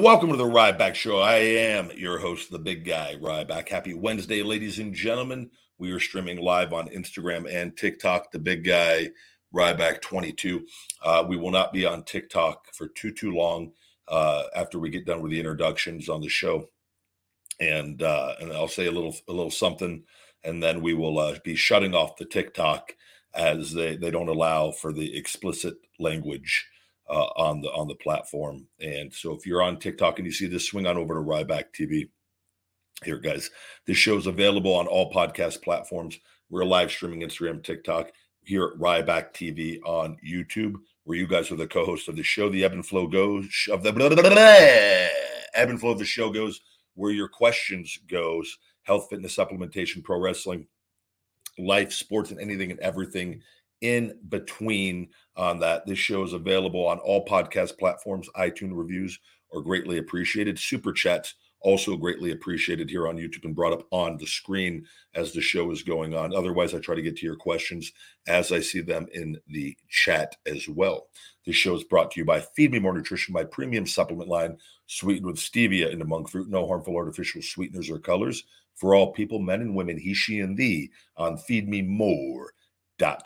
Welcome to the Ryback Show. I am your host, the big guy, Ryback. Happy Wednesday, ladies and gentlemen. We are streaming live on Instagram and TikTok, the big guy, Ryback22. Uh, we will not be on TikTok for too, too long uh, after we get done with the introductions on the show. And uh, and I'll say a little a little something, and then we will uh, be shutting off the TikTok as they, they don't allow for the explicit language uh, on the on the platform. And so if you're on TikTok and you see this, swing on over to Ryback TV. Here, guys, this show is available on all podcast platforms. We're live streaming Instagram, TikTok, here at Ryback TV on YouTube, where you guys are the co-host of the show. The ebb and flow goes of the blah, blah, blah, ebb and flow of the show goes where your questions goes. Health, fitness, supplementation, pro wrestling, life, sports, and anything and everything in between on that. This show is available on all podcast platforms. iTunes reviews are greatly appreciated. Super chats also greatly appreciated here on YouTube and brought up on the screen as the show is going on. Otherwise, I try to get to your questions as I see them in the chat as well. This show is brought to you by Feed Me More Nutrition, my premium supplement line, sweetened with stevia and monk fruit, no harmful artificial sweeteners or colors for all people, men and women, he, she, and thee on feedmemore.com.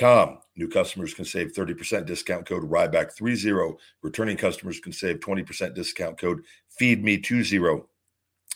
New customers can save 30% discount code Ryback30. Returning customers can save 20% discount code FeedMe20.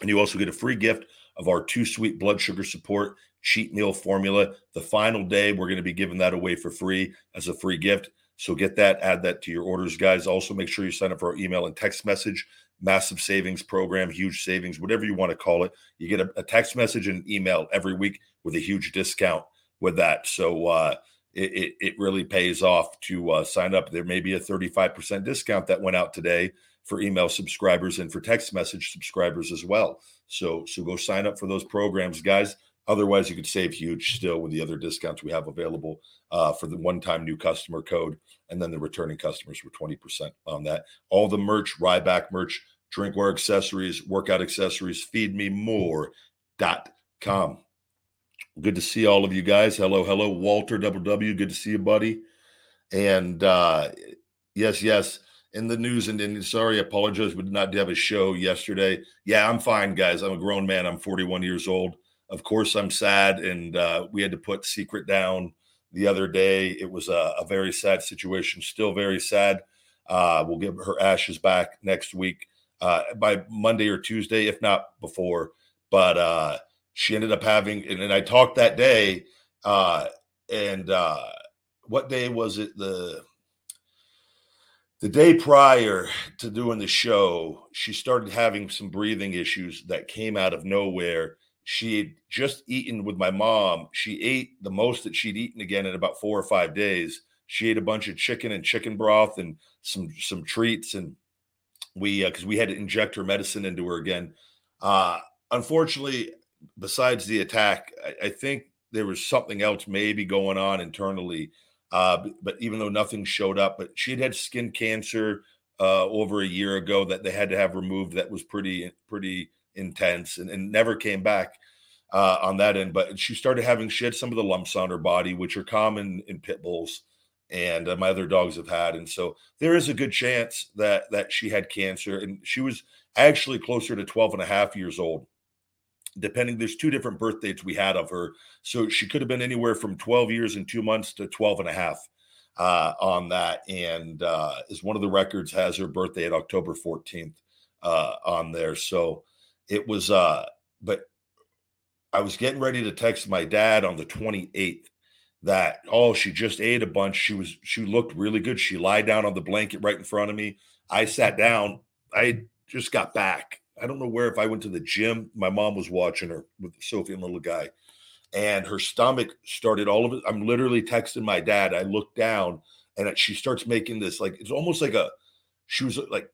And you also get a free gift of our Too Sweet blood sugar support cheat meal formula. The final day, we're going to be giving that away for free as a free gift. So get that, add that to your orders, guys. Also, make sure you sign up for our email and text message massive savings program, huge savings, whatever you want to call it. You get a, a text message and email every week with a huge discount with that. So uh, it, it, it really pays off to uh, sign up. There may be a 35% discount that went out today for email subscribers and for text message subscribers as well. So so go sign up for those programs, guys. Otherwise, you could save huge still with the other discounts we have available uh, for the one-time new customer code, and then the returning customers were 20% on that. All the merch, Ryback merch, drinkware accessories, workout accessories, feedmemore.com. Good to see all of you guys. Hello, hello, Walter Double W. Good to see you, buddy. And uh, yes, yes, in the news, and, and sorry, I apologize. We did not have a show yesterday. Yeah, I'm fine, guys. I'm a grown man. I'm 41 years old. Of course, I'm sad, and uh, we had to put Secret down the other day. It was a, a very sad situation, still very sad. Uh, we'll give her ashes back next week uh, by Monday or Tuesday, if not before. But uh, she ended up having, and, and I talked that day, uh, and uh, what day was it? The the day prior to doing the show, she started having some breathing issues that came out of nowhere. She had just eaten with my mom. She ate the most that she'd eaten again in about four or five days. She ate a bunch of chicken and chicken broth and some some treats, and we because uh, we had to inject her medicine into her again. Uh, unfortunately, besides the attack, I, I think there was something else maybe going on internally uh, but even though nothing showed up, but she had had skin cancer uh, over a year ago that they had to have removed. That was pretty pretty intense and, and never came back uh, on that end. But she started having she had some of the lumps on her body, which are common in pit bulls, and uh, my other dogs have had. And so there is a good chance that that she had cancer, and she was actually closer to 12 and a half years old depending there's two different birth dates we had of her. So she could have been anywhere from 12 years and two months to 12 and a half uh, on that. And uh, is one of the records has her birthday at october 14th uh, on there. So it was uh but i was getting ready to text my dad on the 28th that oh she just ate a bunch. She was she looked really good. She lied down on the blanket right in front of me. I sat down. I just got back I don't know where if I went to the gym. My mom was watching her with Sophie and little guy, and her stomach started all of it. I'm literally texting my dad. I look down and she starts making this like it's almost like a she was like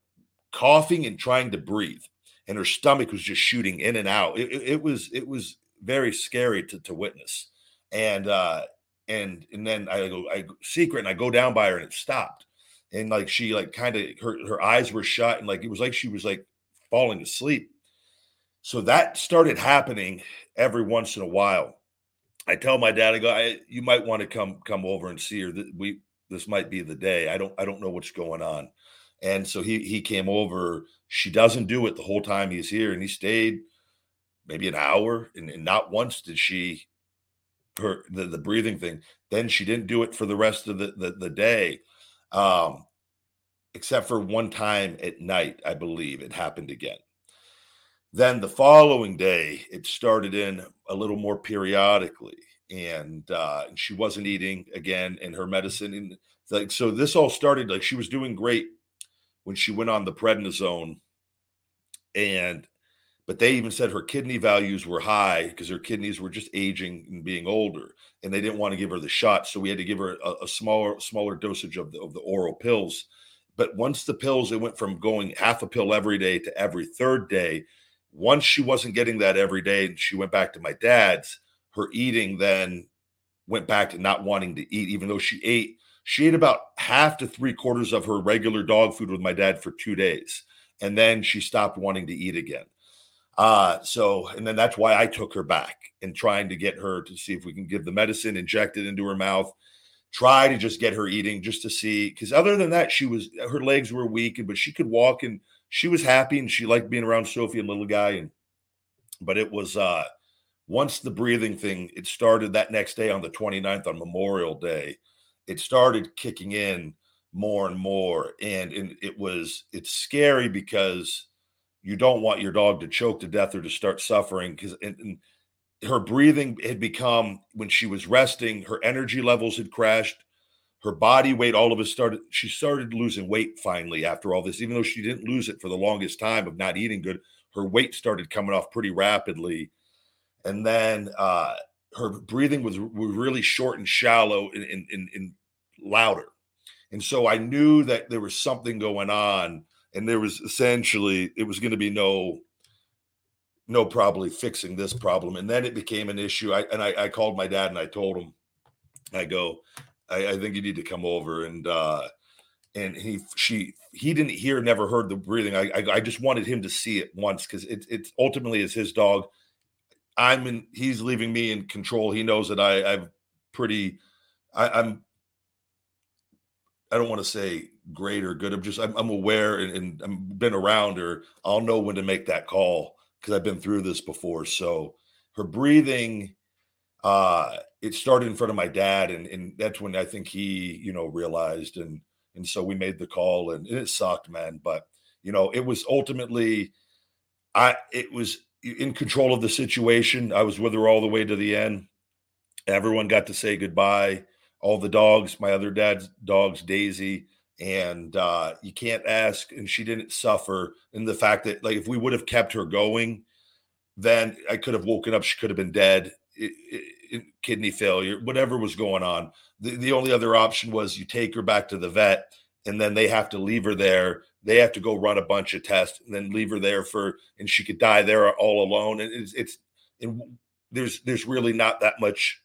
coughing and trying to breathe, and her stomach was just shooting in and out. It, it, it was it was very scary to to witness, and uh and and then I go I secret and I go down by her and it stopped, and like she like kind of her her eyes were shut and like it was like she was like falling asleep. So that started happening every once in a while. I tell my dad, I go, I, you might want to come come over and see her. We this might be the day. I don't I don't know what's going on. And so he he came over. She doesn't do it the whole time he's here, and he stayed maybe an hour, and, and not once did she her the, the breathing thing. Then she didn't do it for the rest of the the, the day. Um, except for one time at night, I believe it happened again. Then the following day, it started in a little more periodically, and, uh, she wasn't eating again, and her medicine, and like so, this all started like she was doing great when she went on the prednisone, and but they even said her kidney values were high because her kidneys were just aging and being older, and they didn't want to give her the shot, so we had to give her a, a smaller smaller dosage of the of the oral pills but once the pills, it went from going half a pill every day to every third day. Once she wasn't getting that every day and she went back to my dad's, her eating then went back to not wanting to eat, even though she ate. She ate about half to three quarters of her regular dog food with my dad for two days. And then she stopped wanting to eat again. Uh, so, and then that's why I took her back and trying to get her to see if we can give the medicine, inject it into her mouth try to just get her eating just to see because other than that she was her legs were weak but she could walk and she was happy and she liked being around sophie and little guy and but it was uh once the breathing thing it started that next day on the 29th on memorial day it started kicking in more and more and, and it was it's scary because you don't want your dog to choke to death or to start suffering because and, and her breathing had become when she was resting her energy levels had crashed. Her body weight all of it started she started losing weight finally after all this. Even though she didn't lose it for the longest time of not eating good her weight started coming off pretty rapidly. And then uh her breathing was, was really short and shallow and, and, and, and louder. And so i knew that there was something going on and there was essentially it was going to be no no probably fixing this problem. And then it became an issue. I and I, I called my dad and I told him, I go, I, I, think you need to come over and uh and he she he didn't hear, never heard the breathing. I I, I just wanted him to see it once because it it ultimately is his dog. I'm in he's leaving me in control. He knows that I I've pretty I, I'm I don't want to say great or good. I'm just I'm, I'm aware and, and I've been around her. I'll know when to make that call because I've been through this before. So her breathing, uh, it started in front of my dad, and and that's when I think he, you know, realized, and and so we made the call, and, and it sucked, man. But you know, it was ultimately, I it was in control of the situation. I was with her all the way to the end. Everyone got to say goodbye all the dogs, my other dad's dogs, Daisy, and uh, you can't ask. And she didn't suffer. And the fact that, like, if we would have kept her going, then I could have woken up. She could have been dead, it, it, kidney failure, whatever was going on. The, the only other option was you take her back to the vet, and then they have to leave her there. They have to go run a bunch of tests, and then leave her there for, and she could die there all alone. And it's, it's and there's there's really not that much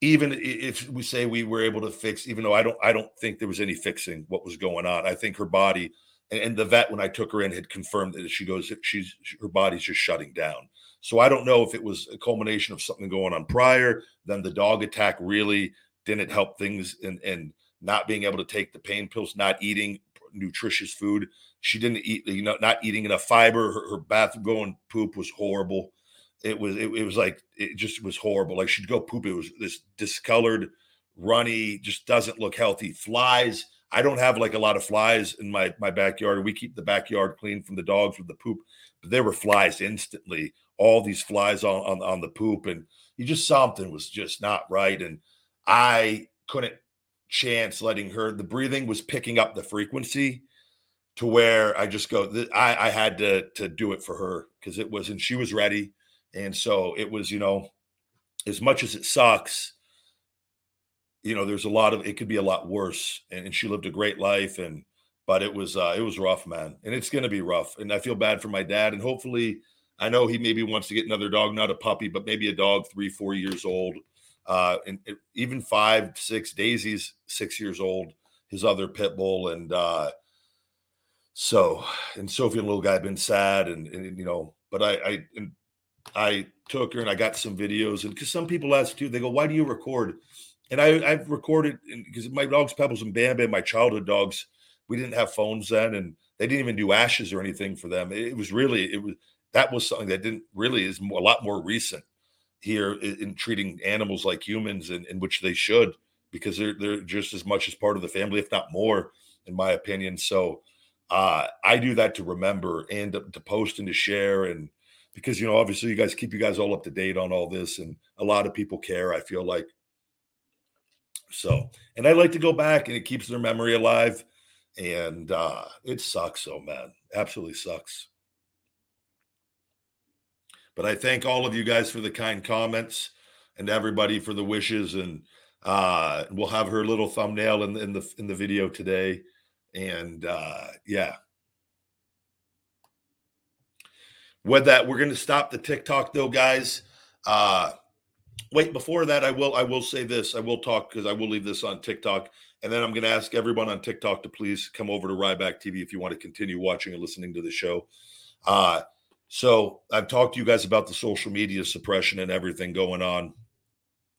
even if we say we were able to fix, even though I don't, I don't think there was any fixing what was going on. I think her body and, the vet when I took her in had confirmed that she goes, she's her body's just shutting down. So I don't know if it was a culmination of something going on prior. Then the dog attack really didn't help things, and and not being able to take the pain pills, not eating nutritious food. She didn't eat, you know, not eating enough fiber. Her, her bathroom going poop was horrible it was it, it was like it just was horrible. Like she'd go poop. It was this discolored, runny, just doesn't look healthy. Flies. I don't have like a lot of flies in my my backyard. We keep the backyard clean from the dogs with the poop, but there were flies instantly. All these flies on on, on the poop, and you just something was just not right. And I couldn't chance letting her. The breathing was picking up the frequency to where I just go. I I had to to do it for her because it was, and she was ready and so it was, you know, as much as it sucks, you know, there's a lot of it could be a lot worse. And, and she lived a great life and but it was uh it was rough, man. And it's gonna be rough. And I feel bad for my dad. And hopefully I know he maybe wants to get another dog, not a puppy, but maybe a dog three, four years old. Uh, and even five, six, Daisy's six years old, his other pit bull. And uh, so, and Sophie and little guy have been sad. And, and, you know, but I, I, and I took her and I got some videos. And because some people ask too, they go, "Why do you record?" And I, I've recorded because my dogs, Pebbles and Bam Bam, my childhood dogs, we didn't have phones then, and they didn't even do ashes or anything for them. It, was really it was that was something that didn't really is a lot more recent here in, in treating animals like humans, and in, which they should because they're they're just as much as part of the family, if not more, in my opinion. So uh, I do that to remember and to post and to share and because you know obviously you guys keep you guys all up to date on all this and a lot of people care i feel like. So and i like to go back and it keeps their memory alive and uh it sucks so man. Absolutely sucks. But i thank all of you guys for the kind comments and everybody for the wishes and uh we'll have her little thumbnail in, in the in the video today. And uh yeah with that we're going to stop the tiktok though guys. Uh wait before that i will i will say this. I will talk because i will leave this on tiktok. And then i'm going to ask everyone on tiktok to please come over to ryback tv if you want to continue watching and listening to the show. Uh so i've talked to you guys about the social media suppression and everything going on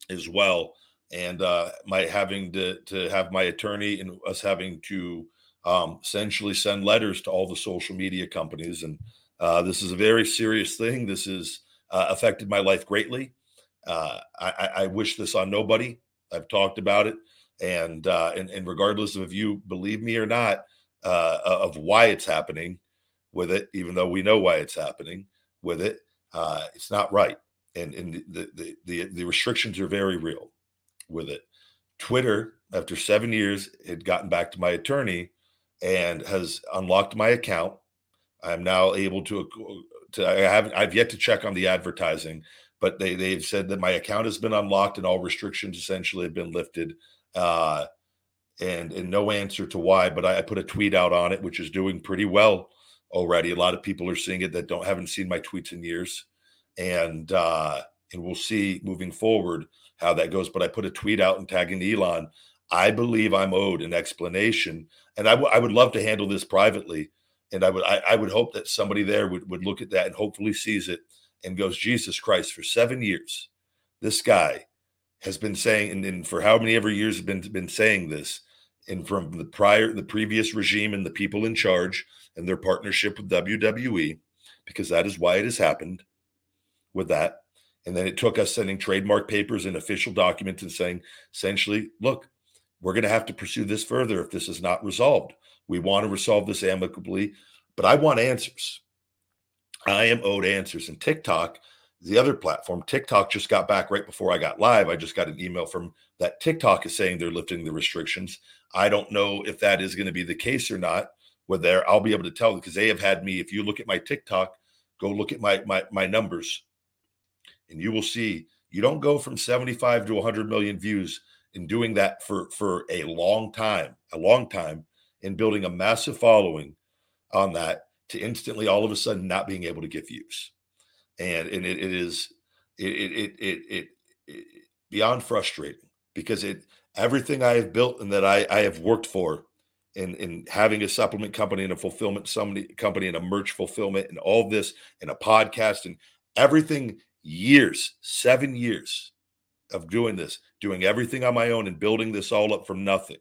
as well. And uh my having to to have my attorney and us having to um essentially send letters to all the social media companies and uh, this is a very serious thing. This has uh, affected my life greatly. Uh, I, I, wish this on nobody. I've talked about it, and uh, and, and, regardless of if you believe me or not, uh, of why it's happening with it, even though we know why it's happening with it, it's not right, and and the, the the the restrictions are very real with it. Twitter, after seven years, had gotten back to my attorney and has unlocked my account I'm now able to to I haven't I've yet to check on the advertising, but they they've said that my account has been unlocked and all restrictions essentially have been lifted. Uh, and and no answer to why, but I, I put a tweet out on it, which is doing pretty well already. A lot of people are seeing it that don't haven't seen my tweets in years, and uh, and we'll see moving forward how that goes. But I put a tweet out and tagging Elon. I believe I'm owed an explanation, and I, w- I would love to handle this privately and I would I, I, would hope that somebody there would, would look at that and hopefully sees it and goes, Jesus Christ, for seven years, this guy has been saying, and, and for how many ever years have been been saying this, and from the prior the previous regime and the people in charge and their partnership with WWE, because that is why it has happened with that. And then it took us sending trademark papers and official documents and saying, essentially, look, we're going to have to pursue this further if this is not resolved. We want to resolve this amicably, but I want answers. I am owed answers. And TikTok, the other platform, TikTok, just got back right before I got live. I just got an email from that TikTok is saying they're lifting the restrictions. I don't know if that is going to be the case or not. Whether I'll be able to tell because they have had me. If you look at my TikTok, go look at my my my numbers, and you will see you don't go from 75 to 100 million views in doing that for for a long time, a long time, in building a massive following on that to instantly all of a sudden not being able to get views. And and it, it is it it, it it it beyond frustrating because it everything I have built and that I I have worked for in in having a supplement company and a fulfillment somebody company and a merch fulfillment and all this and a podcast and everything years seven years of doing this doing everything on my own and building this all up from nothing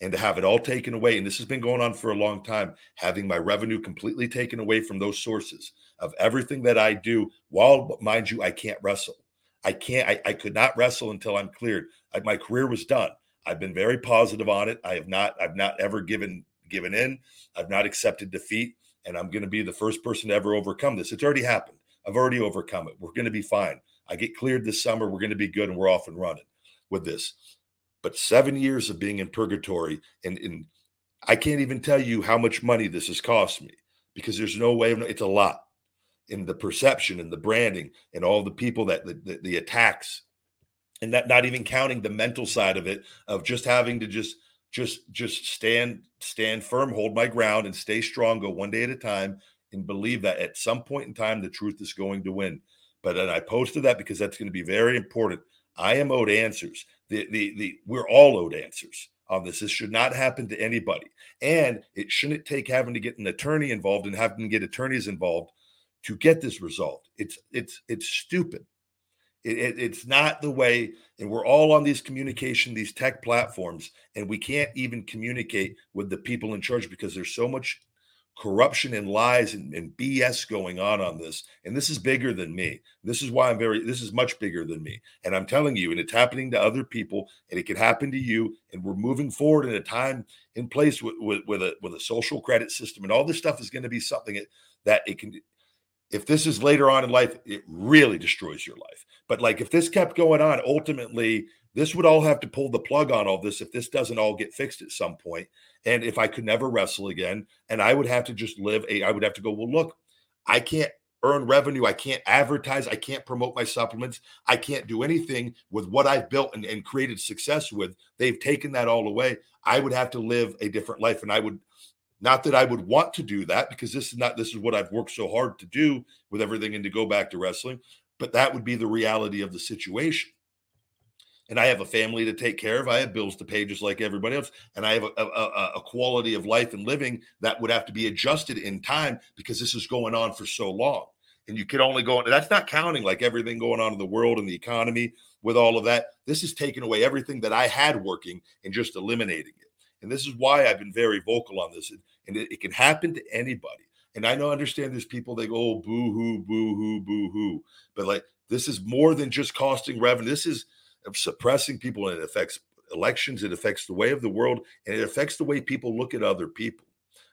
and to have it all taken away and this has been going on for a long time having my revenue completely taken away from those sources of everything that I do. While, mind you, I can't wrestle. I can't, I, I could not wrestle until I'm cleared. I, my career was done. I've been very positive on it. I have not, I've not ever given given in. I've not accepted defeat. And I'm going to be the first person to ever overcome this. It's already happened. I've already overcome it. We're going to be fine. I get cleared this summer. We're going to be good and we're off and running with this. But seven years of being in purgatory, and, I can't even tell you how much money this has cost me because there's no way. Of, it's a lot in the perception and the branding and all the people that the, the, the attacks and that not even counting the mental side of it of just having to just just just stand stand firm hold my ground and stay strong go one day at a time and believe that at some point in time the truth is going to win but and i posted that because that's going to be very important i am owed answers the the, the we're all owed answers on this this should not happen to anybody and it shouldn't take having to get an attorney involved and having to get attorneys involved to get this result. It's it's it's stupid. It, it, it's not the way, and we're all on these communication, these tech platforms, and we can't even communicate with the people in charge because there's so much corruption and lies and, and, BS going on on this. And this is bigger than me. This is why I'm very, this is much bigger than me. And I'm telling you, and it's happening to other people, and it can happen to you. And we're moving forward in a time in place with, with, with a with a social credit system, and all this stuff is going to be something that, that it can if this is later on in life, it really destroys your life. But like if this kept going on, ultimately, this would all have to pull the plug on all this if this doesn't all get fixed at some. And if I could never wrestle again, and I would have to just live a, I would have to go, well, look, I can't earn revenue. I can't advertise. I can't promote my supplements. I can't do anything with what I've built and, and created success with. They've taken that all away. I would have to live a different life. And I would not that I would want to do that because this is not this is what I've worked so hard to do with everything and to go back to wrestling, but that would be the reality of the situation. And I have a family to take care of. I have bills to pay just like everybody else. And I have a, a, a quality of life and living that would have to be adjusted in time because this is going on for so long. And you can only go on, that's not counting like everything going on in the world and the economy with all of that. This is taking away everything that I had working and just eliminating it. And this is why I've been very vocal on this and it, it can happen to anybody. And I know, understand there's people they go, oh, boo hoo, boo hoo, boo hoo. But like, this is more than just costing revenue. This is suppressing people and it affects elections. It affects the way of the world and it affects the way people look at other people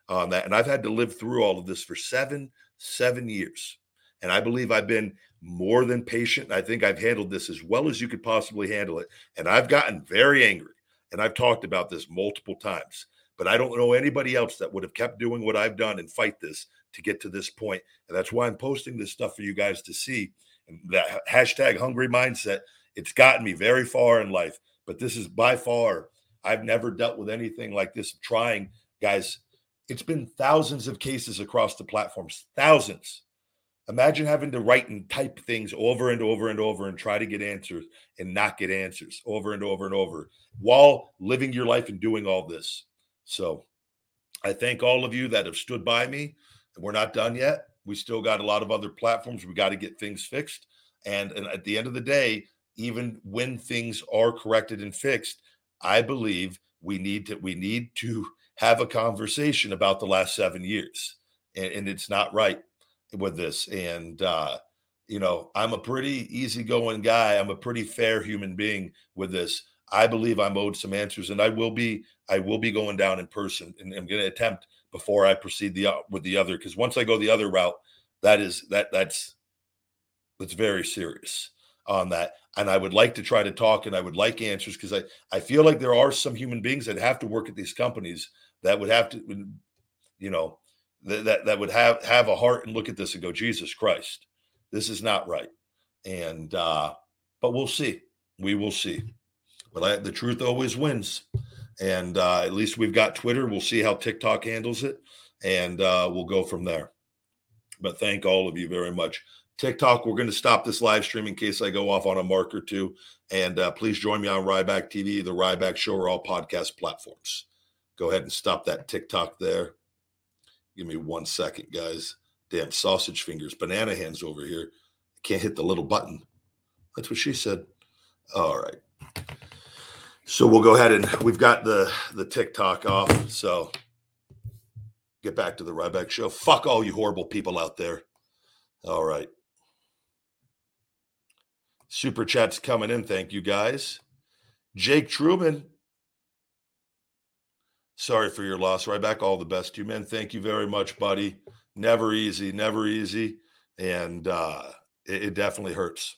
um, on that. And I've had to live through all of this for seven, seven years. And I believe I've been more than patient. I think I've handled this as well as you could possibly handle it. And I've gotten very angry. And I've talked about this multiple times. But I don't know anybody else that would have kept doing what I've done and fight this to get to this point. And that's why I'm posting this stuff for you guys to see. And that hashtag hungry mindset, it's gotten me very far in life. But this is by far, I've never dealt with anything like this. Trying, guys, it's been thousands of cases across the platforms, thousands. Imagine having to write and type things over and over and over and try to get answers and not get answers over and over and over while living your life and doing all this. So I thank all of you that have stood by me. We're not done yet. We still got a lot of other platforms. We got to get things fixed. And, and at the end of the day, even when things are corrected and fixed, I believe we need to we need to have a conversation about the last seven years. And, and it's not right with this. And uh, you know, I'm a pretty easygoing guy. I'm a pretty fair human being with this. I believe I'm owed some answers, and I will be I will be going down in person, and I'm going to attempt before I proceed the uh, with the other because once I go the other route, that is that that's It's very serious on that. And I would like to try to talk and I would like answers because I, I feel like there are some human beings that have to work at these companies that would have to, you know, that, that, that would have, have a heart and look at this and go, Jesus Christ, this is not right. And, uh, but we'll see. We will see. But I, the truth always wins. And uh, at least we've got Twitter. We'll see how TikTok handles it. And uh, we'll go from there. But thank all of you very much. TikTok, we're going to stop this live stream in case I go off on a mark or two. And uh, please join me on Ryback TV, the Ryback Show, or all podcast platforms. Go ahead and stop that TikTok there. Give me one second, guys. Damn sausage fingers, banana hands over here. Can't hit the little button. That's what she said. All right. So we'll go ahead and we've got the the TikTok off. So get back to the Ryback show. Fuck all you horrible people out there. All right. Super chats coming in. Thank you guys. Jake Truman. Sorry for your loss. Ryback. All the best to you, man. Thank you very much, buddy. Never easy, never easy. And uh it, it definitely hurts.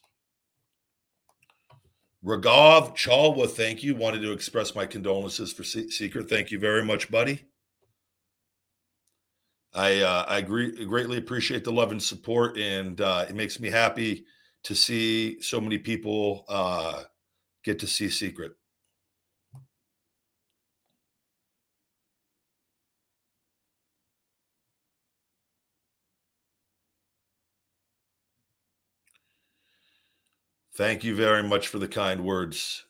Raghav Chalwa, thank you. Wanted to express my condolences for Secret. Thank you very much, buddy. I uh, I agree, greatly appreciate the love and support, and uh, it makes me happy to see so many people uh, get to see Secret. Thank you very much for the kind words.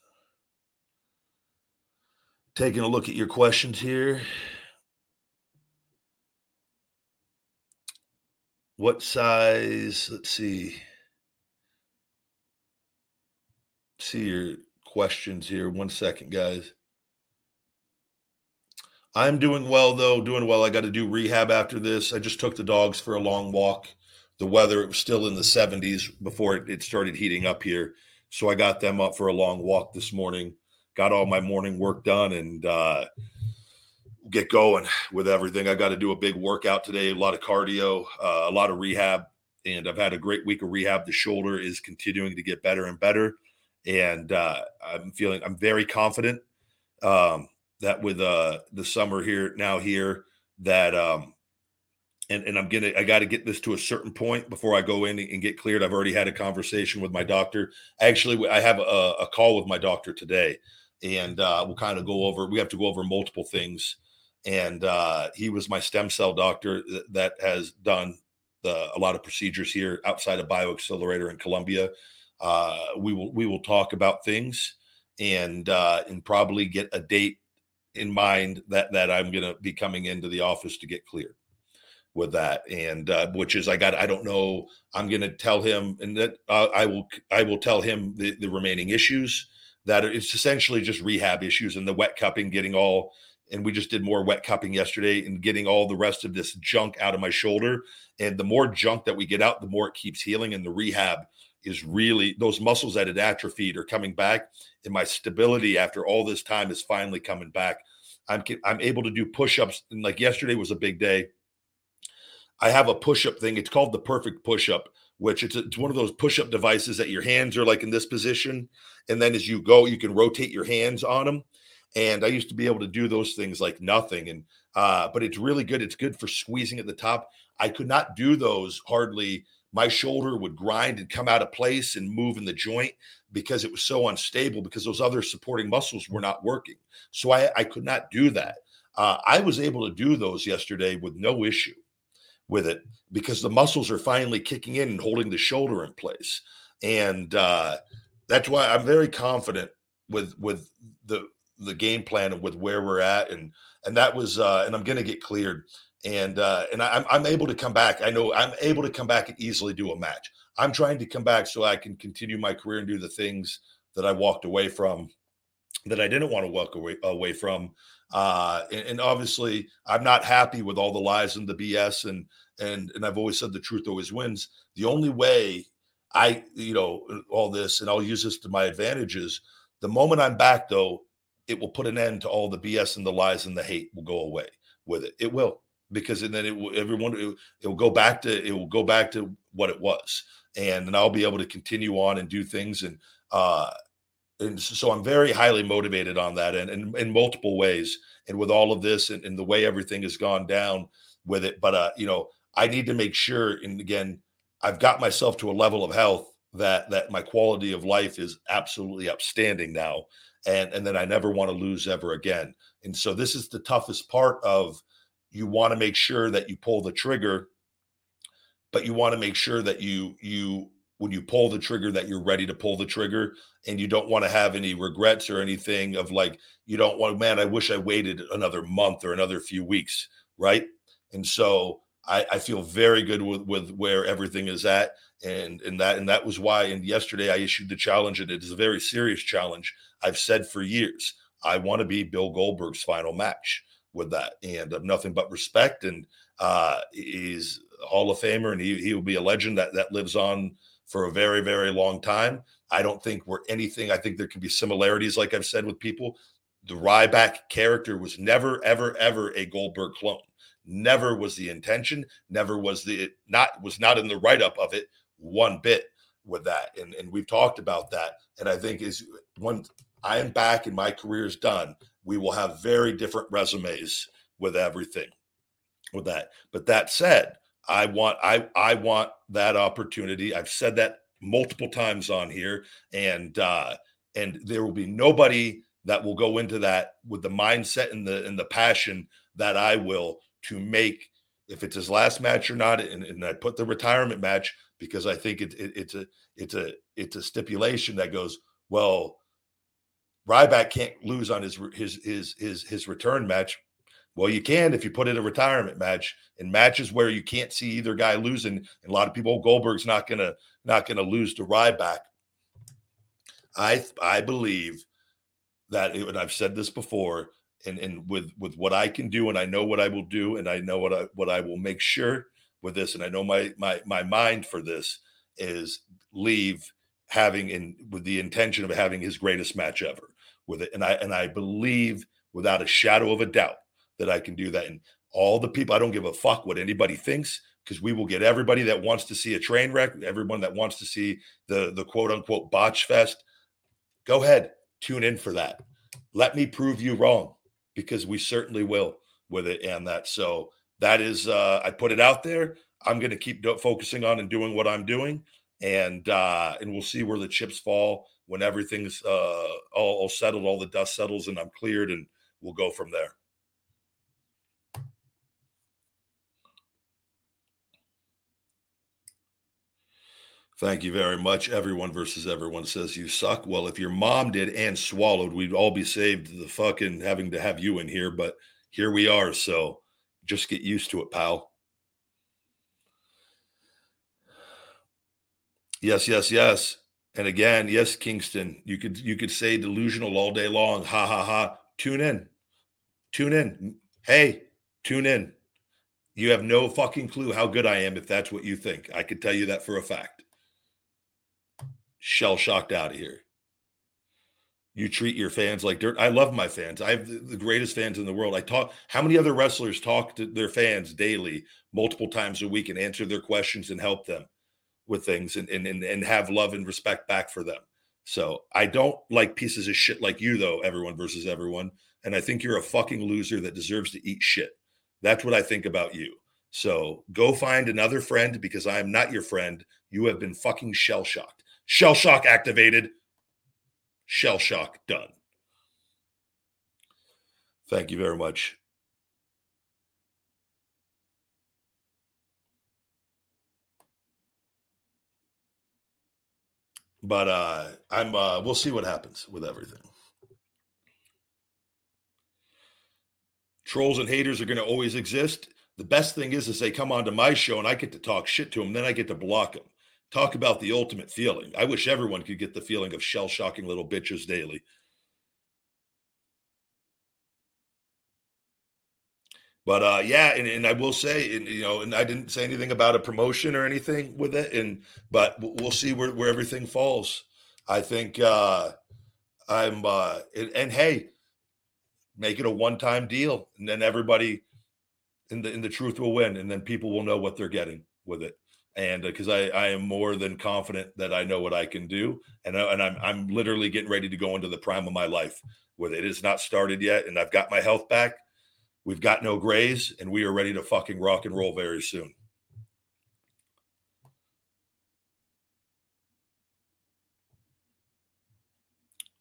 Taking a look at your questions here. What size? Let's see. See your questions here. One second, guys. I'm doing well, though. Doing well. I got to do rehab after this. I just took the dogs for a long walk the weather it was still in the 70s before it, it started heating up here so i got them up for a long walk this morning got all my morning work done and uh, get going with everything i got to do a big workout today a lot of cardio uh, a lot of rehab and i've had a great week of rehab the shoulder is continuing to get better and better and uh, i'm feeling i'm very confident um, that with uh, the summer here now here that um, and, and I'm gonna I got to get this to a certain point before I go in and get cleared. I've already had a conversation with my doctor. Actually, I have a, a call with my doctor today, and uh, we'll kind of go over. We have to go over multiple things, and uh, he was my stem cell doctor that has done the, a lot of procedures here outside of BioXcellerator in Colombia. Uh, we will we will talk about things and uh, and probably get a date in mind that that I'm going to be coming into the office to get cleared with that. And uh, which is i got i don't know i'm going to tell him and that uh, i will i will tell him the, the remaining issues that it's essentially just rehab issues and the wet cupping getting all and we just did more wet cupping yesterday and getting all the rest of this junk out of my shoulder. And the more junk that we get out the more it keeps healing and the rehab is really those muscles that had atrophied are coming back and my stability after all this time is finally coming back i'm i'm able to do push-ups and like yesterday was a big day I have a push up thing. It's called the perfect push up, which it's, it's one of those push up devices that your hands are like in this position. And then as you go, you can rotate your hands on them. And I used to be able to do those things like nothing. And, uh, but it's really good. It's good for squeezing at the top. I could not do those hardly. My shoulder would grind and come out of place and move in the joint because it was so unstable because those other supporting muscles were not working. So I, I could not do that. Uh, I was able to do those yesterday with no issue with it because the muscles are finally kicking in and holding the shoulder in place. And uh, that's why I'm very confident with with the the game plan and with where we're at. And and that was uh, and I'm going to get cleared. And uh, and I'm I'm able to come back. I know I'm able to come back and easily do a match. I'm trying to come back so I can continue my career and do the things that I walked away from that I didn't want to walk away away from uh, and, and, obviously, I'm not happy with all the lies and the BS, and and and I've always said the truth always wins. The only way I, you know, all this, and I'll use this to my advantages. The moment I'm back, though, it will put an end to all the BS and the lies and the hate will go away with it. It will because and then it will everyone it, will go back to it will go back to what it was, and then I'll be able to continue on and do things and uh and so I'm very highly motivated on that and, in multiple ways and with all of this and, and the way everything has gone down with it. But uh, you know, I need to make sure, and again, I've got myself to a level of health that that my quality of life is absolutely upstanding now. And and then I never want to lose ever again. And so this is the toughest part of you want to make sure that you pull the trigger, but you want to make sure that you you when you pull the trigger that you're ready to pull the trigger and you don't want to have any regrets or anything of like you don't want man i wish i waited another month or another few weeks right? And so i, I feel very good with with where everything is at and and that and that was why and yesterday i issued the challenge and it is a very serious challenge. I've said for years i want to be bill goldberg's final match with that and of nothing but respect and uh he's a hall of famer and he, he will be a legend that that lives on for a very, very long time. I don't think we're anything. I think there can be similarities, like I've said with people. The Ryback character was never, ever, ever a Goldberg clone. Never was the intention. Never was the not was not in the write up of it one bit with that. And and we've talked about that. And I think is when I am back and my career is done, we will have very different resumes with everything with that. But that said, I want I I want that opportunity. I've said that multiple times on here, and uh, and there will be nobody that will go into that with the mindset and the and the passion that I will to make if it's his last match or not. And, and I put the retirement match because I think it, it, it's a it's a it's a stipulation that goes well. Ryback can't lose on his his his his his return match well, you can if you put in a retirement match in matches where you can't see either guy losing. And a lot of people, Goldberg's not gonna not gonna lose to Ryback. I I believe that, it, and I've said this before, and and with with what I can do, and I know what I will do, and I know what I what I will make sure with this, and I know my my my mind for this is leave having in with the intention of having his greatest match ever with it, and I and I believe without a shadow of a doubt that I can do that. And all the people, I don't give a fuck what anybody thinks because we will get everybody that wants to see a train wreck, everyone that wants to see the the quote unquote botch fest. Go ahead, tune in for that. Let me prove you wrong because we certainly will with it and that. So that is, uh, I put it out there. I'm going to keep do- focusing on and doing what I'm doing, and uh, and we'll see where the chips fall when everything's uh, all, all settled, all the dust settles, and I'm cleared, and we'll go from there. Thank you very much. Everyone versus everyone says you suck. Well, if your mom did and swallowed, we'd all be saved the fucking having to have you in here. But here we are. So just get used to it, pal. Yes, yes, yes. And again, yes, Kingston. You could you could say delusional all day long. Ha ha ha. Tune in. Tune in. Hey, tune in. You have no fucking clue how good I am if that's what you think. I could tell you that for a fact shell shocked out of here. You treat your fans like dirt. I love my fans. I have the greatest fans in the world. I talk. How many other wrestlers talk to their fans daily, multiple times a week, and answer their questions and help them with things and and and, and have love and respect back for them. So I don't like pieces of shit like you, though. Everyone versus everyone, and I think you're a fucking loser that deserves to eat shit. That's what I think about you. So go find another friend because I am not your friend. You have been fucking shell shocked. Shell shock activated. Shell shock done. Thank you very much. But uh I'm uh we'll see what happens with everything. Trolls and haters are going to always exist. The best thing is is they come onto my show and I get to talk shit to them, then I get to block them. Talk about the ultimate feeling. I wish everyone could get the feeling of shell shocking little bitches daily. But uh, yeah, and, and I will say, and, you know, and I didn't say anything about a promotion or anything with it, and but we'll see where, where everything falls. I think uh, I'm, uh, and, and hey, make it a one time deal, and then everybody and the and the truth will win, and then people will know what they're getting with it. And because I I am more than confident that I know what I can do, and I, and I'm I'm literally getting ready to go into the prime of my life with it. It has not started yet, and I've got my health back. We've got no grays, and we are ready to fucking rock and roll very soon.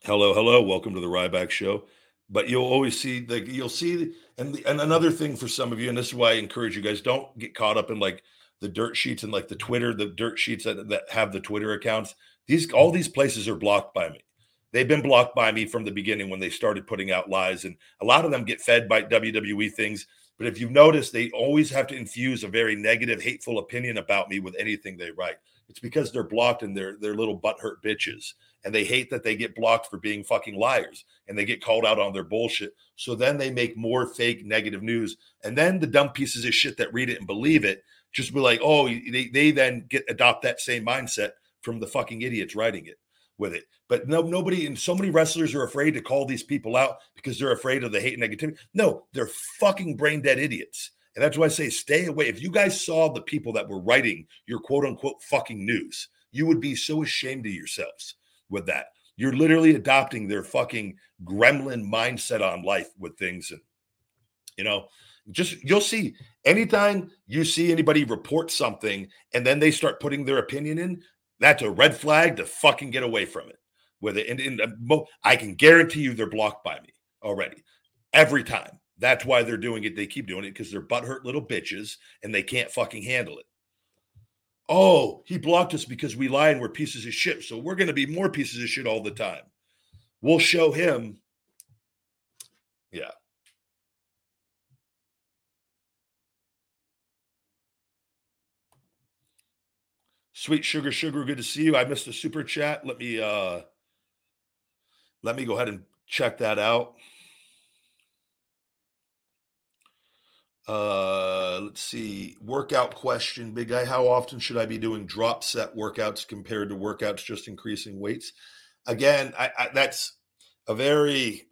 Hello, hello. Welcome to the Ryback Show. But you'll always see like you'll see and the, and another thing for some of you, and this is why I encourage you guys don't get caught up in like the dirt sheets and like the Twitter, the dirt sheets that, that have the Twitter accounts. These all these places are blocked by me. They've been blocked by me from the beginning when they started putting out lies, and a lot of them get fed by WWE things. But if you've noticed, they always have to infuse a very negative, hateful opinion about me with anything they write. It's because they're blocked and they're they're little butthurt bitches and they hate that they get blocked for being fucking liars and they get called out on their bullshit. So then they make more fake negative news. And then the dumb pieces of shit that read it and believe it just be like, oh, they, they then get adopt that same mindset from the fucking idiots writing it with it. But no, nobody and so many wrestlers are afraid to call these people out because they're afraid of the hate and negativity. No, they're fucking brain dead idiots. And that's why I say stay away. If you guys saw the people that were writing your quote unquote fucking news, you would be so ashamed of yourselves with that. You're literally adopting their fucking gremlin mindset on life with things. And, you know, just you'll see anytime you see anybody report something and then they start putting their opinion in, that's a red flag to fucking get away from it with it. And, and uh, I can guarantee you they're blocked by me already every time. That's why they're doing it. They keep doing it because they're butthurt little bitches and they can't fucking handle it oh, he blocked us because we lie and we're pieces of shit. So we're going to be more pieces of shit all the time. We'll show him. Yeah. Sweet sugar, sugar, good to see you. I missed the super chat. Let me uh let me go ahead and check that out. Uh, let's see. Workout question, big guy. How often should I be doing drop set workouts compared to workouts just increasing weights? Again, I, I, that's a very.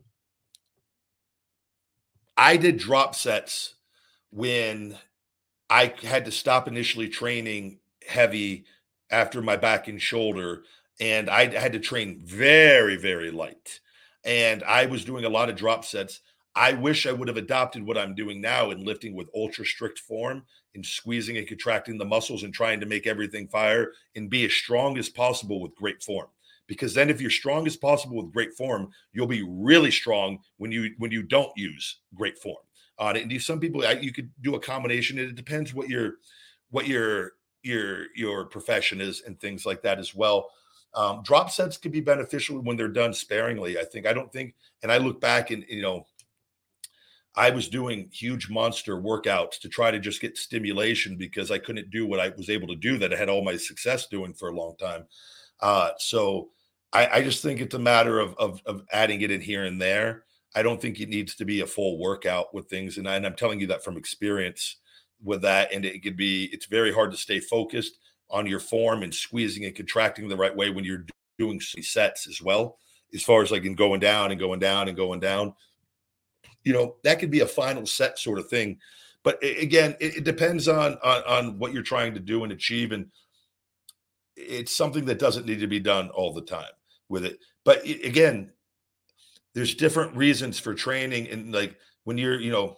I did drop sets when I had to stop initially training heavy after my back and shoulder, and I had to train very, very light. And I was doing a lot of drop sets I wish I would have adopted what I'm doing now in lifting with ultra strict form and squeezing and contracting the muscles and trying to make everything fire and be as strong as possible with great form. Because then if you're strong as possible with great form, you'll be really strong when you when you don't use great form. Uh, and some people you could do a combination. It depends what your what your your your profession is and things like that as well. Um, drop sets can be beneficial when they're done sparingly. I think I don't think, and I look back and you know I was doing huge monster workouts to try to just get stimulation because I couldn't do what I was able to do that I had all my success doing for a long time. Uh, so I, I, just think it's a matter of, of, of adding it in here and there. I don't think it needs to be a full workout with things, and, I, and I'm telling you that from experience with that. And it could be it's very hard to stay focused on your form and squeezing and contracting the right way when you're doing sets as well. As far as like in going down and going down and going down, you know that could be a final set sort of thing but again it, it depends on, on on what you're trying to do and achieve and it's something that doesn't need to be done all the time with it but again there's different reasons for training and like when you're you know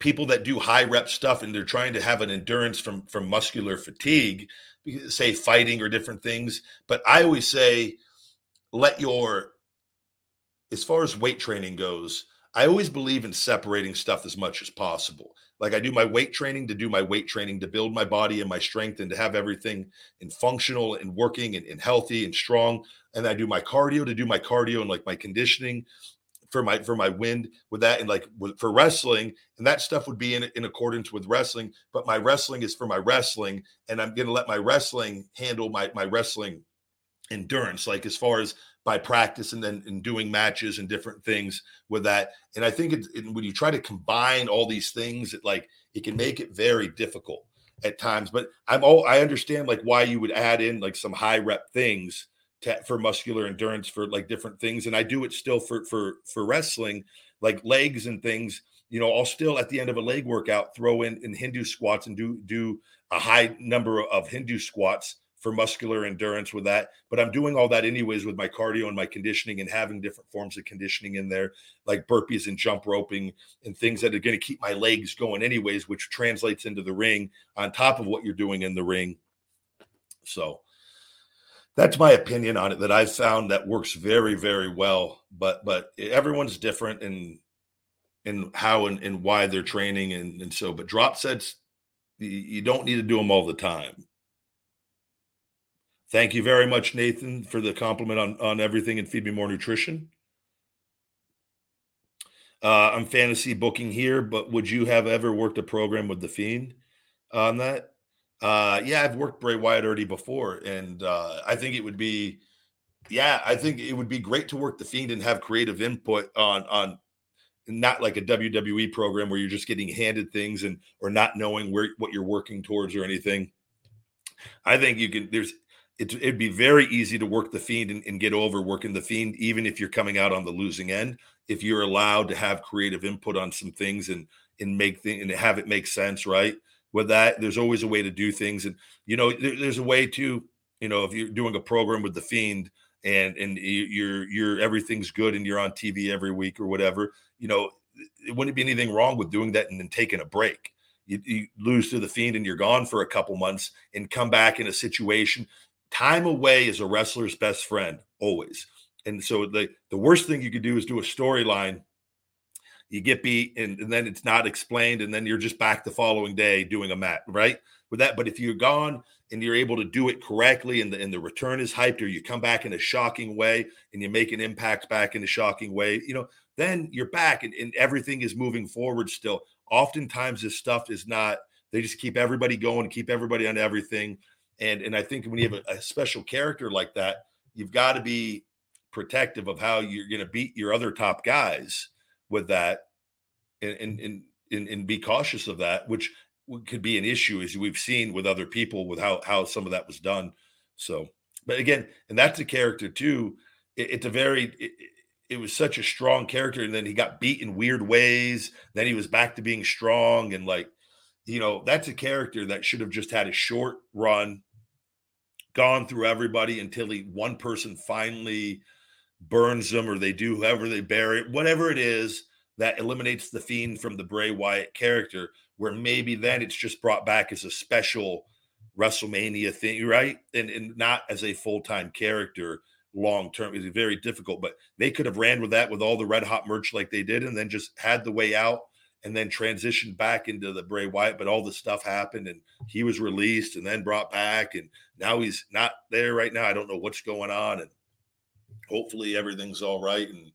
people that do high rep stuff and they're trying to have an endurance from from muscular fatigue say fighting or different things but i always say let your as far as weight training goes I always believe in separating stuff as much as possible. Like I do my weight training to do my weight training to build my body and my strength and to have everything and functional and working and, and healthy and strong. And I do my cardio to do my cardio and like my conditioning for my for my wind with that and like for wrestling and that stuff would be in in accordance with wrestling but my wrestling is for my wrestling and i'm going to let my wrestling handle my my wrestling endurance like as far as by practice and then and doing matches and different things with that. And I think it, it, when you try to combine all these things, it like it can make it very difficult at times. But I'm all I understand like why you would add in like some high rep things to, for muscular endurance for like different things, and I do it still for for for wrestling, like legs and things. you know, I'll still at the end of a leg workout throw in, in Hindu squats and do do a high number of Hindu squats for muscular endurance with that. But I'm doing all that anyways with my cardio and my conditioning and having different forms of conditioning in there, like burpees and jump roping and things that are going to keep my legs going anyways, which translates into the ring on top of what you're doing in the ring. So that's my opinion on it that I've found that works very, very well. But but everyone's different in in how and, and why they're training and, and so but drop sets you don't need to do them all the time Thank you very much, Nathan, for the compliment on, on everything and feed me more nutrition. Uh, I'm fantasy booking here, but would you have ever worked a program with the Fiend on that? Uh, yeah, I've worked Bray Wyatt already before, and uh, I think it would be, yeah, I think it would be great to work the Fiend and have creative input on on not like a WWE program where you're just getting handed things and or not knowing where what you're working towards or anything. I think you can. There's it, would be very easy to work the fiend and, and, get over working the fiend, even if you're coming out on the losing end. If you're allowed to have creative input on some things and and make things and have it make sense, right? With that, there's always a way to do things, and you know, there, there's a way to, you know, if you're doing a program with the fiend and and you're you're everything's good and you're on TV every week or whatever, you know, it wouldn't be anything wrong with doing that and then taking a break. You, you, lose to the fiend and you're gone for a couple months and come back in a situation time away is a wrestler's best friend always. And so the the worst thing you could do is do a storyline. You get beat, and, and, then it's not explained, and then you're just back the following day doing a mat, right? With that, but if you're gone and you're able to do it correctly, and the and the return is hyped, or you come back in a shocking way, and you make an impact back in a shocking way, you know, then you're back, and, and everything is moving forward. Still, oftentimes this stuff is not. They just keep everybody going, keep everybody on everything and and I think when you have a, a special character like that, you've got to be protective of how you're going to beat your other top guys with that, and and and and be cautious of that, which could be an issue as we've seen with other people with how how some of that was done. So, but again, and that's a character too. It, it's a very it, it was such a strong character, and then he got beat in weird ways. Then he was back to being strong, and like you know, that's a character that should have just had a short run gone through everybody until he one person finally burns them or they do whoever they bury whatever it is that eliminates the fiend from the Bray Wyatt character, where maybe then it's just brought back as a special WrestleMania thing, right? And, and not as a full-time character long term. It's very difficult, but they could have ran with that with all the red hot merch like they did, and then just had the way out and then transitioned back into the Bray Wyatt, but all the stuff happened and he was released and then brought back. And now he's not there right now. I don't know what's going on. And hopefully everything's all right. And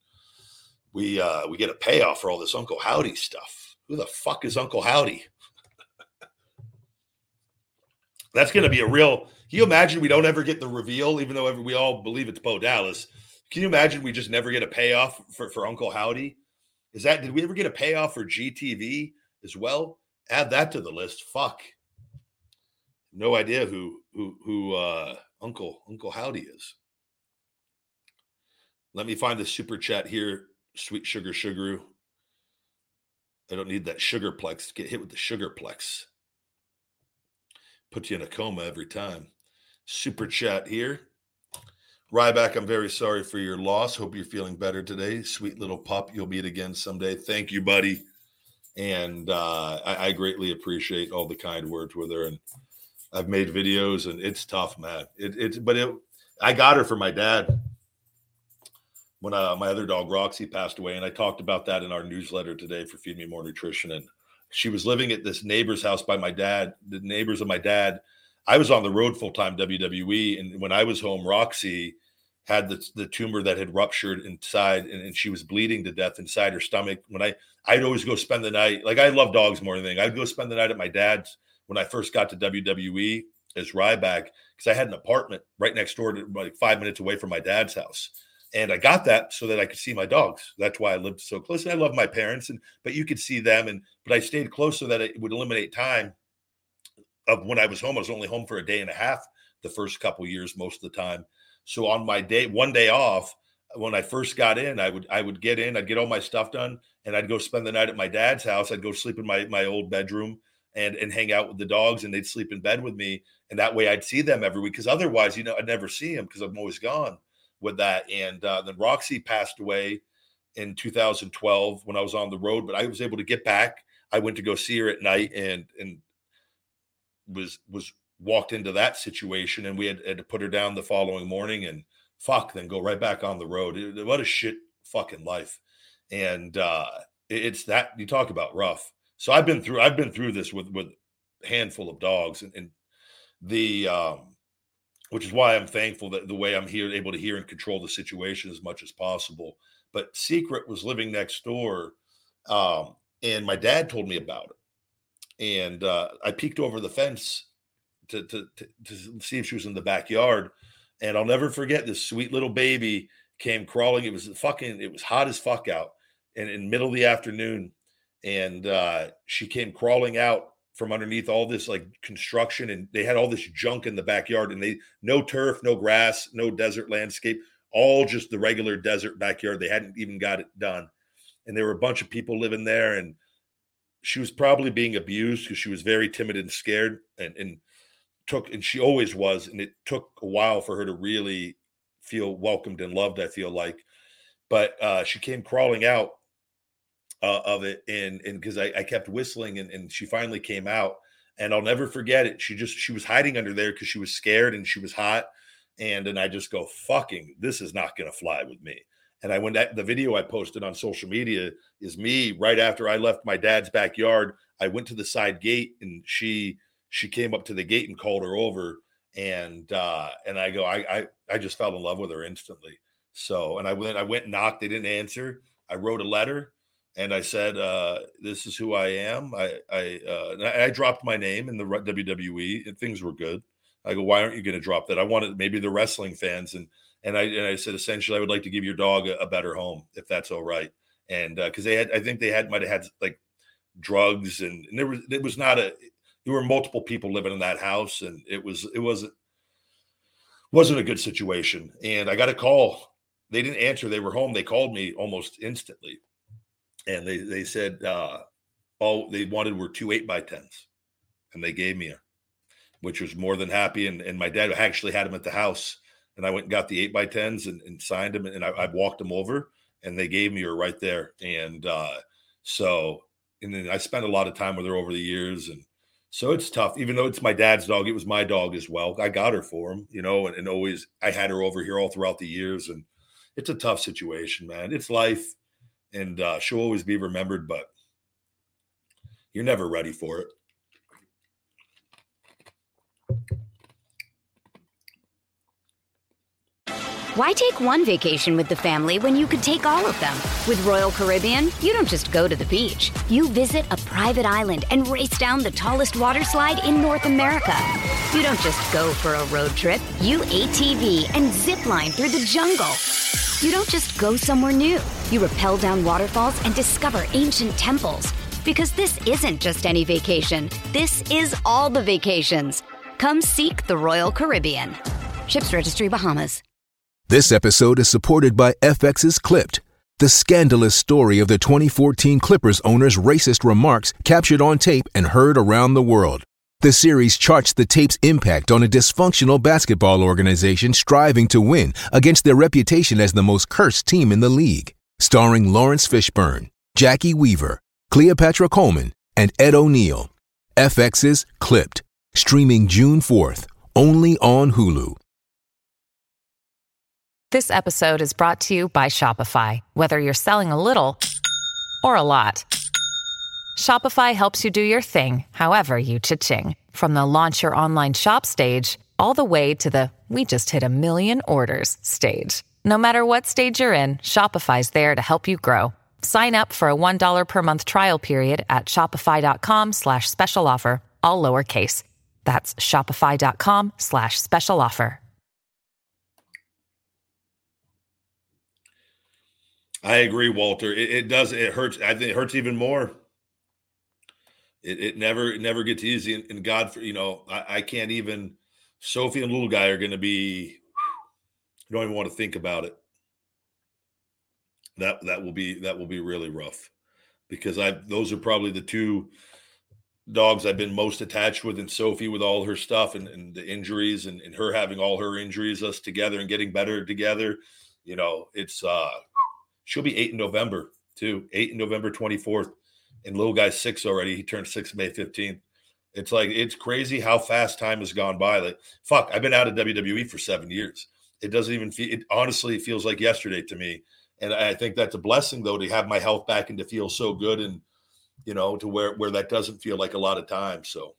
we uh we get a payoff for all this Uncle Howdy stuff. Who the fuck is Uncle Howdy? That's gonna be a real can you imagine we don't ever get the reveal, even though we all believe it's Bo Dallas? Can you imagine we just never get a payoff for, for Uncle Howdy? Is that did we ever get a payoff for GTV as well? Add that to the list. Fuck. No idea who who who uh Uncle Uncle Howdy is. Let me find the super chat here, sweet sugar sugaru. I don't need that sugarplex. To get hit with the sugarplex. Put you in a coma every time. Super chat here. Ryback, I'm very sorry for your loss. Hope you're feeling better today. Sweet little pup. You'll meet again someday. Thank you, buddy. And uh, I, I, greatly appreciate all the kind words with her. And I've made videos, and it's tough, man. It, it's but it. I got her for my dad when uh, my other dog Roxy passed away, and I talked about that in our newsletter today for Feed Me More Nutrition. And she was living at this neighbor's house by my dad. The neighbors of my dad. I was on the road full time WWE, and when I was home, Roxy had the, the tumor that had ruptured inside and, and, she was bleeding to death inside her stomach. When I, I'd always go spend the night. Like I love dogs more than anything. I'd go spend the night at my dad's when I first got to WWE as Ryback because I had an apartment right next door to like five minutes away from my dad's house. And I got that so that I could see my dogs. That's why I lived so close. And I love my parents, and but you could see them. And but I stayed close so that it would eliminate time of when I was home. I was only home for a day and a half the first couple years, most of the time. So on my day, one day off, when I first got in, I would I would get in, I'd get all my stuff done, and I'd go spend the night at my dad's house. I'd go sleep in my my old bedroom and and hang out with the dogs, and they'd sleep in bed with me, and that way I'd see them every week. Because otherwise, you know, I'd never see them because I'm always gone with that. And uh, then Roxy passed away in 2012 when I was on the road, but I was able to get back. I went to go see her at night, and and was was walked into that situation, and we had, had to put her down the following morning, and fuck, then go right back on the road. It, what a shit fucking life, and uh, it, it's that you talk about rough. So I've been through I've been through this with with handful of dogs, and, and the um, which is why I'm thankful that the way I'm here, able to hear and control the situation as much as possible. But Secret was living next door, um, and my dad told me about it, and uh, I peeked over the fence to, to, to to see if she was in the backyard, and I'll never forget this sweet little baby came crawling. It was fucking, it was hot as fuck out, and in middle of the afternoon, and uh, she came crawling out from underneath all this like construction and they had all this junk in the backyard and they no turf no grass no desert landscape all just the regular desert backyard. They hadn't even got it done. And there were a bunch of people living there and she was probably being abused because she was very timid and scared and, and took and she always was and it took a while for her to really feel welcomed and loved i feel like. But uh, she came crawling out uh, of it and and because I, I, kept whistling and, and she finally came out and i'll never forget it. She just she was hiding under there because she was scared and she was hot and and i just go fucking this is not gonna fly with me. And i went that the video i posted on social media is me right after i left my dad's backyard. I went to the side gate and she she came up to the gate and called her over and uh and i go i i, I just fell in love with her instantly. So and i went i went knocked. They didn't answer. I wrote a letter and I said, uh, "This is who I am." I I, uh, I dropped my name in the WWE, and things were good. I go, "Why aren't you going to drop that?" I wanted maybe the wrestling fans, and and I and I said essentially, I would like to give your dog a, a better home if that's all right, and because uh, they had, I think they had might have had like drugs, and, and there was it was not a there were multiple people living in that house, and it was it wasn't wasn't a good situation, and I got a call. They didn't answer. They were home. They called me almost instantly and they they said uh, all they wanted were two eight by tens, and they gave me a, which was more than happy. And and my dad actually had them at the house, and I went and got the eight by tens and, and signed them, and I, I walked them over, and they gave me her right there. And uh, so, and then I spent a lot of time with her over the years, and so it's tough. Even though it's my dad's dog, it was my dog as well. I got her for him, you know, and, and always I had her over here all throughout the years, and it's a tough situation, man. It's life and uh, she'll always be remembered, but you're never ready for it. Why take one vacation with the family when you could take all of them? With Royal Caribbean, you don't just go to the beach. You visit a private island and race down the tallest water slide in North America. You don't just go for a road trip. You ATV and zip line through the jungle. You don't just go somewhere new. You rappel down waterfalls and discover ancient temples. Because this isn't just any vacation, this is all the vacations. Come seek the Royal Caribbean. Ships Registry Bahamas. This episode is supported by FX's Clipped, the scandalous story of the 2014 Clippers owner's racist remarks captured on tape and heard around the world. The series charts the tape's impact on a dysfunctional basketball organization striving to win against their reputation as the most cursed team in the league. Starring Laurence Fishburne, Jacki Weaver, Cleopatra Coleman, and Ed O'Neill. FX's Clipped, streaming June 4th, only on Hulu. This episode is brought to you by Shopify. Whether you're selling a little or a lot. Shopify helps you do your thing, however you cha-ching. From the launch your online shop stage, all the way to the we just hit a million orders stage. No matter what stage you're in, Shopify's there to help you grow. Sign up for a $1 per month trial period at shopify.com slash special offer, all lowercase. That's shopify.com slash special offer. I agree, Walter. It, it does. It hurts. I think it hurts even more it, it never it never gets easy. And, God, for you know, I, I, can't even. Sophie and little guy are going to be. I don't even want to think about it. that that will be that will be really rough because I those are probably the two dogs I've been most attached with, and Sophie with all her stuff and, and the injuries, and, and her having all her injuries, us together and getting better together. You know, it's uh she'll be eight in November too, eight in November twenty fourth, and little guy's six already. He turned six May fifteenth. It's like it's crazy how fast time has gone by. Like fuck, I've been out of WWE for seven years. It doesn't even feel. It honestly feels like yesterday to me. And I think that's a blessing though to have my health back and to feel so good and you know, to where where that doesn't feel like a lot of time. So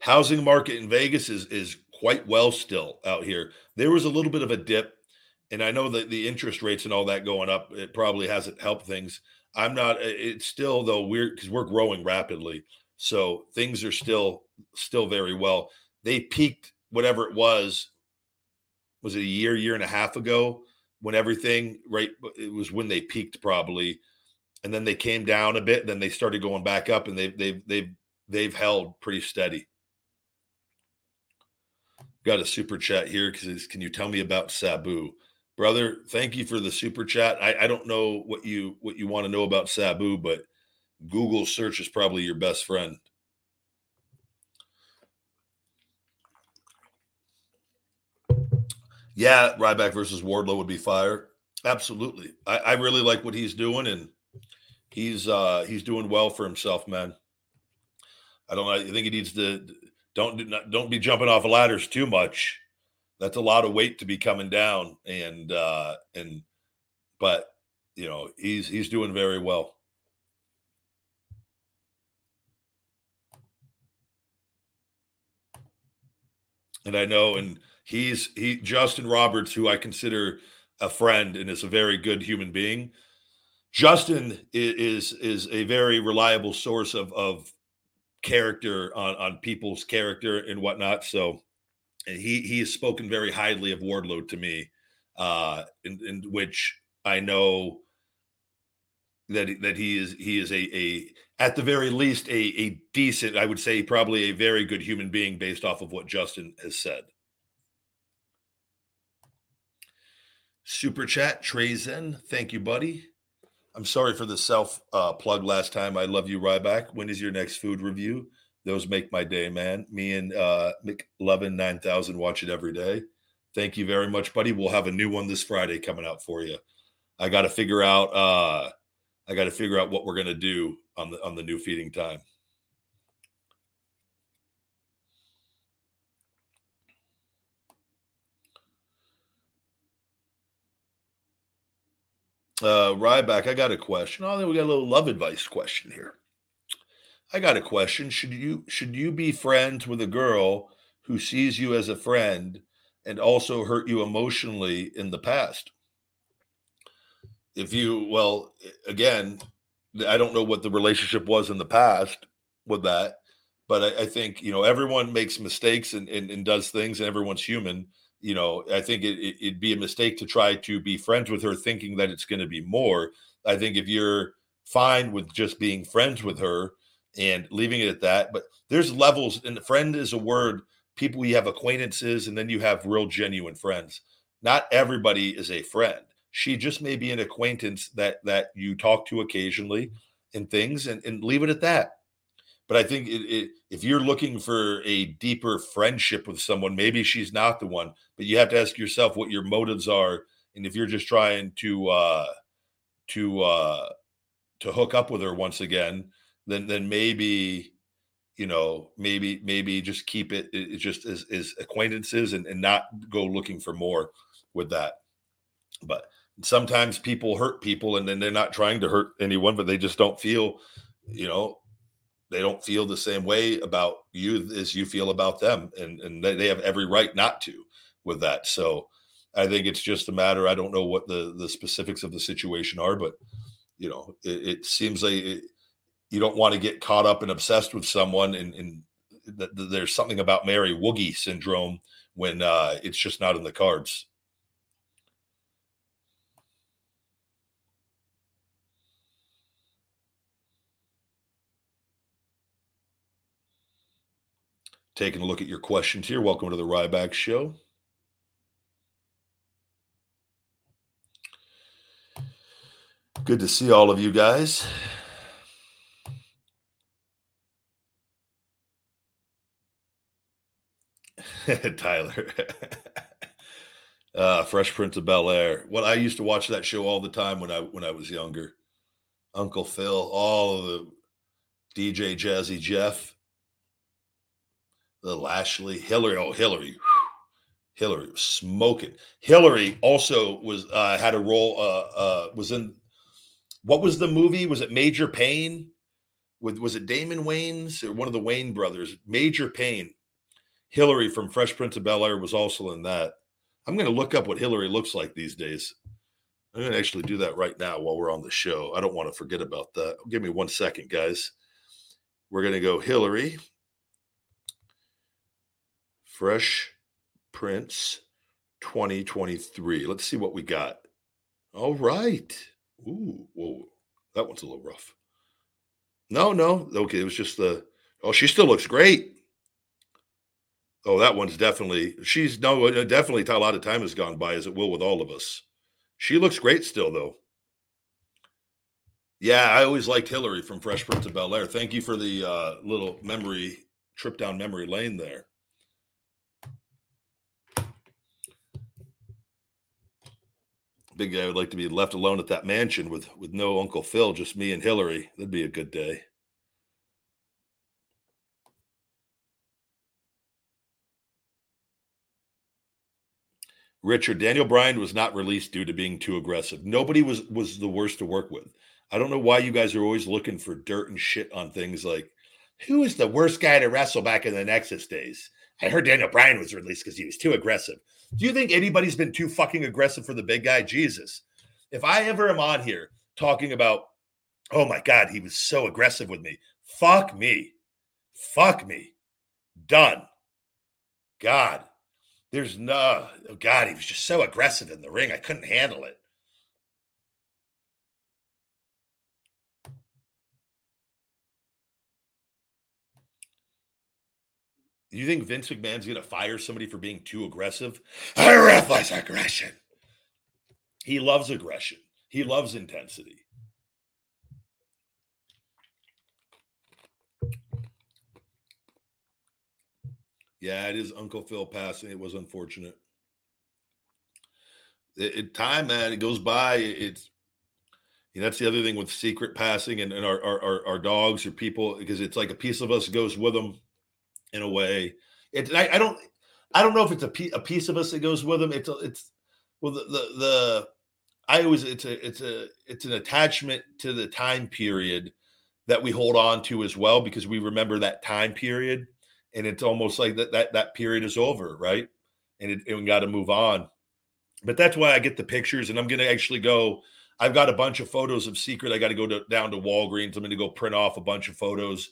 housing market in Vegas is is quite well still out here. There was a little bit of a dip, and I know that the interest rates and all that going up, it probably hasn't helped things. I'm not. It's still though we're because we're growing rapidly, so things are still still very well. They peaked whatever it was was it a year, year and a half ago when everything right it was when they peaked probably and then they came down a bit then they started going back up and they've they've they've they've held pretty steady. Got a super chat here because can you tell me about sabu? Brother thank you for the super chat. I, I don't know what you what you want to know about sabu but google search is probably your best friend Yeah, Ryback versus Wardlow would be fire. Absolutely. I, I really like what he's doing, and he's uh he's doing well for himself, man. I don't. I think he needs to don't don't be jumping off of ladders too much. That's a lot of weight to be coming down, and uh and but you know he's he's doing very well. And I know, and He's he Justin Roberts, who I consider a friend and is a very good human being. Justin is is, a very reliable source of of character on on people's character and whatnot. So he he has spoken very highly of Wardlow to me, uh, in, in which I know that that he is he is a a at the very least a a decent I would say probably a very good human being based off of what Justin has said. Super chat, Trazen. Thank you, buddy. I'm sorry for the self uh, plug last time. I love you, Ryback. When is your next food review? Those make my day, man. Me and uh, McLovin 9000 watch it every day. Thank you very much, buddy. We'll have a new one this Friday coming out for you. I got to figure out. Uh, I got to figure out what we're gonna do on the on the new feeding time. Uh, Ryback, I got a question. Oh, then we got a little love advice question here. I got a question. Should you should you be friends with a girl who sees you as a friend and also hurt you emotionally in the past? If you well, again, I don't know what the relationship was in the past with that, but I, I think you know everyone makes mistakes and, and, and does things, and everyone's human you know, I think it, it, would be a mistake to try to be friends with her thinking that it's going to be more. I think if you're fine with just being friends with her and leaving it at that, but there's levels, and friend is a word. People you have acquaintances, and then you have real genuine friends. Not everybody is a friend. She just may be an acquaintance that that you talk to occasionally and things, and, and leave it at that. But I think it, it, if you're looking for a deeper friendship with someone, maybe she's not the one. But you have to ask yourself what your motives are, and if you're just trying to uh, to uh, to hook up with her once again, then then maybe you know maybe maybe just keep it, it just as, as acquaintances and, and not go looking for more with that. But sometimes people hurt people, and then they're not trying to hurt anyone, but they just don't feel you know they don't feel the same way about you as you feel about them. And and they have every right not to with that. So i think it's just a matter i don't know what the the specifics of the situation are but you know it, it seems like it, you don't want to get caught up and obsessed with someone and, and th- th- there's something about mary woogie syndrome when uh, it's just not in the cards taking a look at your questions here. Welcome to the Ryback Show. Good to see all of you guys. Tyler. uh, Fresh Prince of Bel Air. Well, I used to watch that show all the time when I when I was younger. Uncle Phil, all of the DJ Jazzy Jeff, the Ashley, Hillary. Oh, Hillary. Hillary was smoking. Hillary also was uh, had a role. Uh, uh, was in what was the movie? Was it Major Payne? With was it Damon Wayans or one of the Wayans brothers? Major Payne. Hillary from Fresh Prince of Bel Air was also in that. I'm going to look up what Hillary looks like these days. I'm going to actually do that right now while we're on the show. I don't want to forget about that. Give me one second, guys. We're going to go Hillary, Fresh Prince 2023. Let's see what we got. All right. Ooh, whoa. That one's a little rough. No, no. Okay. It was just the, oh, she still looks great. Oh, that one's definitely she's no uh, definitely a lot of time has gone by as it will with all of us. She looks great still though. Yeah, I always liked Hillary from Fresh Prince of Bel Air. Thank you for the uh, little memory trip down memory lane there. Big would like to be left alone at that mansion with with no Uncle Phil, just me and Hillary. That'd be a good day. Richard Daniel Bryan was not released due to being too aggressive. Nobody was was the worst to work with. I don't know why you guys are always looking for dirt and shit on things like who is the worst guy to wrestle back in the Nexus days. I heard Daniel Bryan was released because he was too aggressive. Do you think anybody's been too fucking aggressive for the big guy? Jesus. If I ever am on here talking about, oh my God, he was so aggressive with me, fuck me. Fuck me. Done. God. There's no, oh God, he was just so aggressive in the ring. I couldn't handle it. You think Vince McMahon's going to fire somebody for being too aggressive? I realize aggression. He loves aggression. He loves intensity. Yeah, it is Uncle Phil passing. It was unfortunate. It, it time, man, it goes by. It's you know, that's the other thing with secret passing and, and our, our our dogs or people because it's like a piece of us goes with them in a way. It I, I don't I don't know if it's a, piece, a piece of us that goes with them. It's a, it's well the, the the I always it's a it's a it's an attachment to the time period that we hold on to as well because we remember that time period and it's almost like that that that period is over, right? And it, and we got to move on. But that's why I get the pictures, and I'm going to actually go. I've got a bunch of photos of Secret. I got to go down to Walgreens. I'm going to go print off a bunch of photos.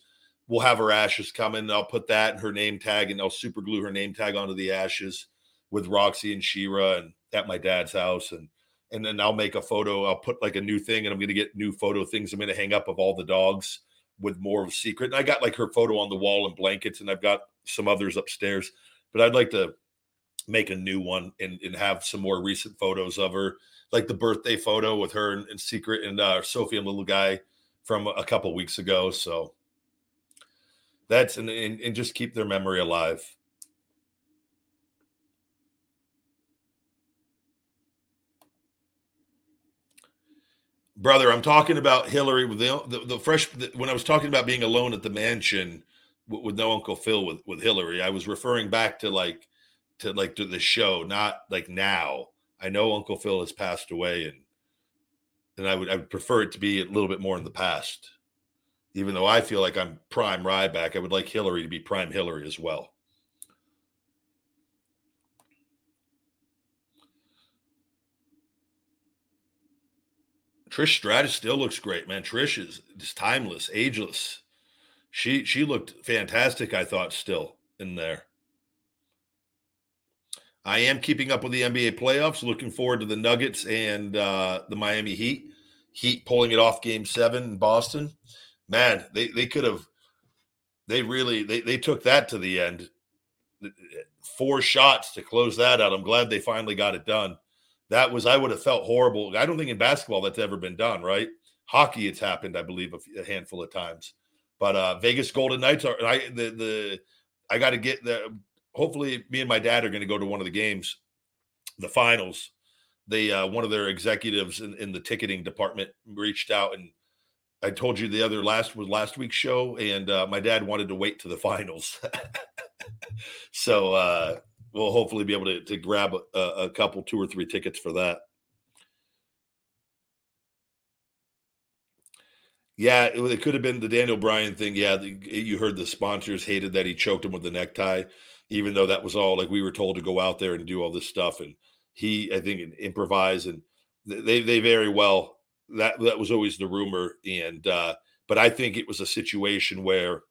We'll have her ashes coming. I'll put that and her name tag, and I'll super glue her name tag onto the ashes with Roxy and Shira, and at my dad's house, and and then I'll make a photo. I'll put like a new thing, and I'm to get new photo things. I'm to hang up of all the dogs with more of a secret. And I got like her photo on the wall and blankets, and I've got some others upstairs. But I'd like to make a new one and, and have some more recent photos of her, like the birthday photo with her and, and secret and uh, Sophie and little guy from a couple weeks ago. So that's and, and, just keep their memory alive. brother i'm talking about hillary with the, the, the fresh the, when i was talking about being alone at the mansion with, with, no uncle phil with, with hillary i was referring back to like to like to the show not like now i know uncle phil has passed away and and i would i would prefer it to be a little bit more in the past even though i feel like i'm prime ryback i would like hillary to be prime hillary as well Trish Stratus still looks great, man. Trish is just timeless, ageless. She she looked fantastic, I thought, still in there. I am keeping up with the NBA playoffs. Looking forward to the Nuggets and uh, the Miami Heat. Heat pulling it off game seven in Boston. Man, they, they could have they really they, they took that to the end four shots to close that out. I'm glad they finally got it done. That was I would have felt horrible. I don't think in basketball that's ever been done, right? Hockey, it's happened, I believe, a, handful of times. But uh Vegas Golden Knights are I the the I got to get the. Hopefully, me and my dad are going to go to one of the games, the finals. They uh, one of their executives in, in the ticketing department reached out and I told you the other last was last week's show, and uh, my dad wanted to wait to the finals. so uh, we'll hopefully be able to, to grab a, a, couple, two or three tickets for that. Yeah, it, it could have been the Daniel Bryan thing. Yeah, the, you heard the sponsors hated that he choked him with the necktie, even though that was all like we were told to go out there and do all this stuff. And he, I think, improvise and they they very well that that was always the rumor and uh but i think it was a situation where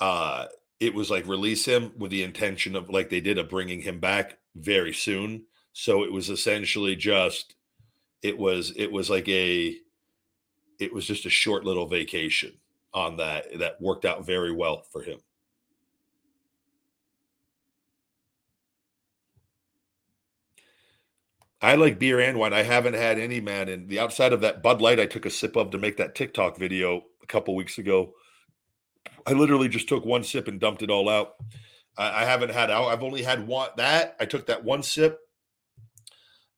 uh it was like release him with the intention of like they did of bringing him back very soon. So it was essentially just it was it was like a it was just a short little vacation on that that worked out very well for him I like beer and wine. I haven't had any, man. And the outside of that Bud Light, I took a sip of to make that TikTok video a couple weeks ago. I literally just took one sip and dumped it all out. I, I haven't had. I've only had one. That I took that one sip,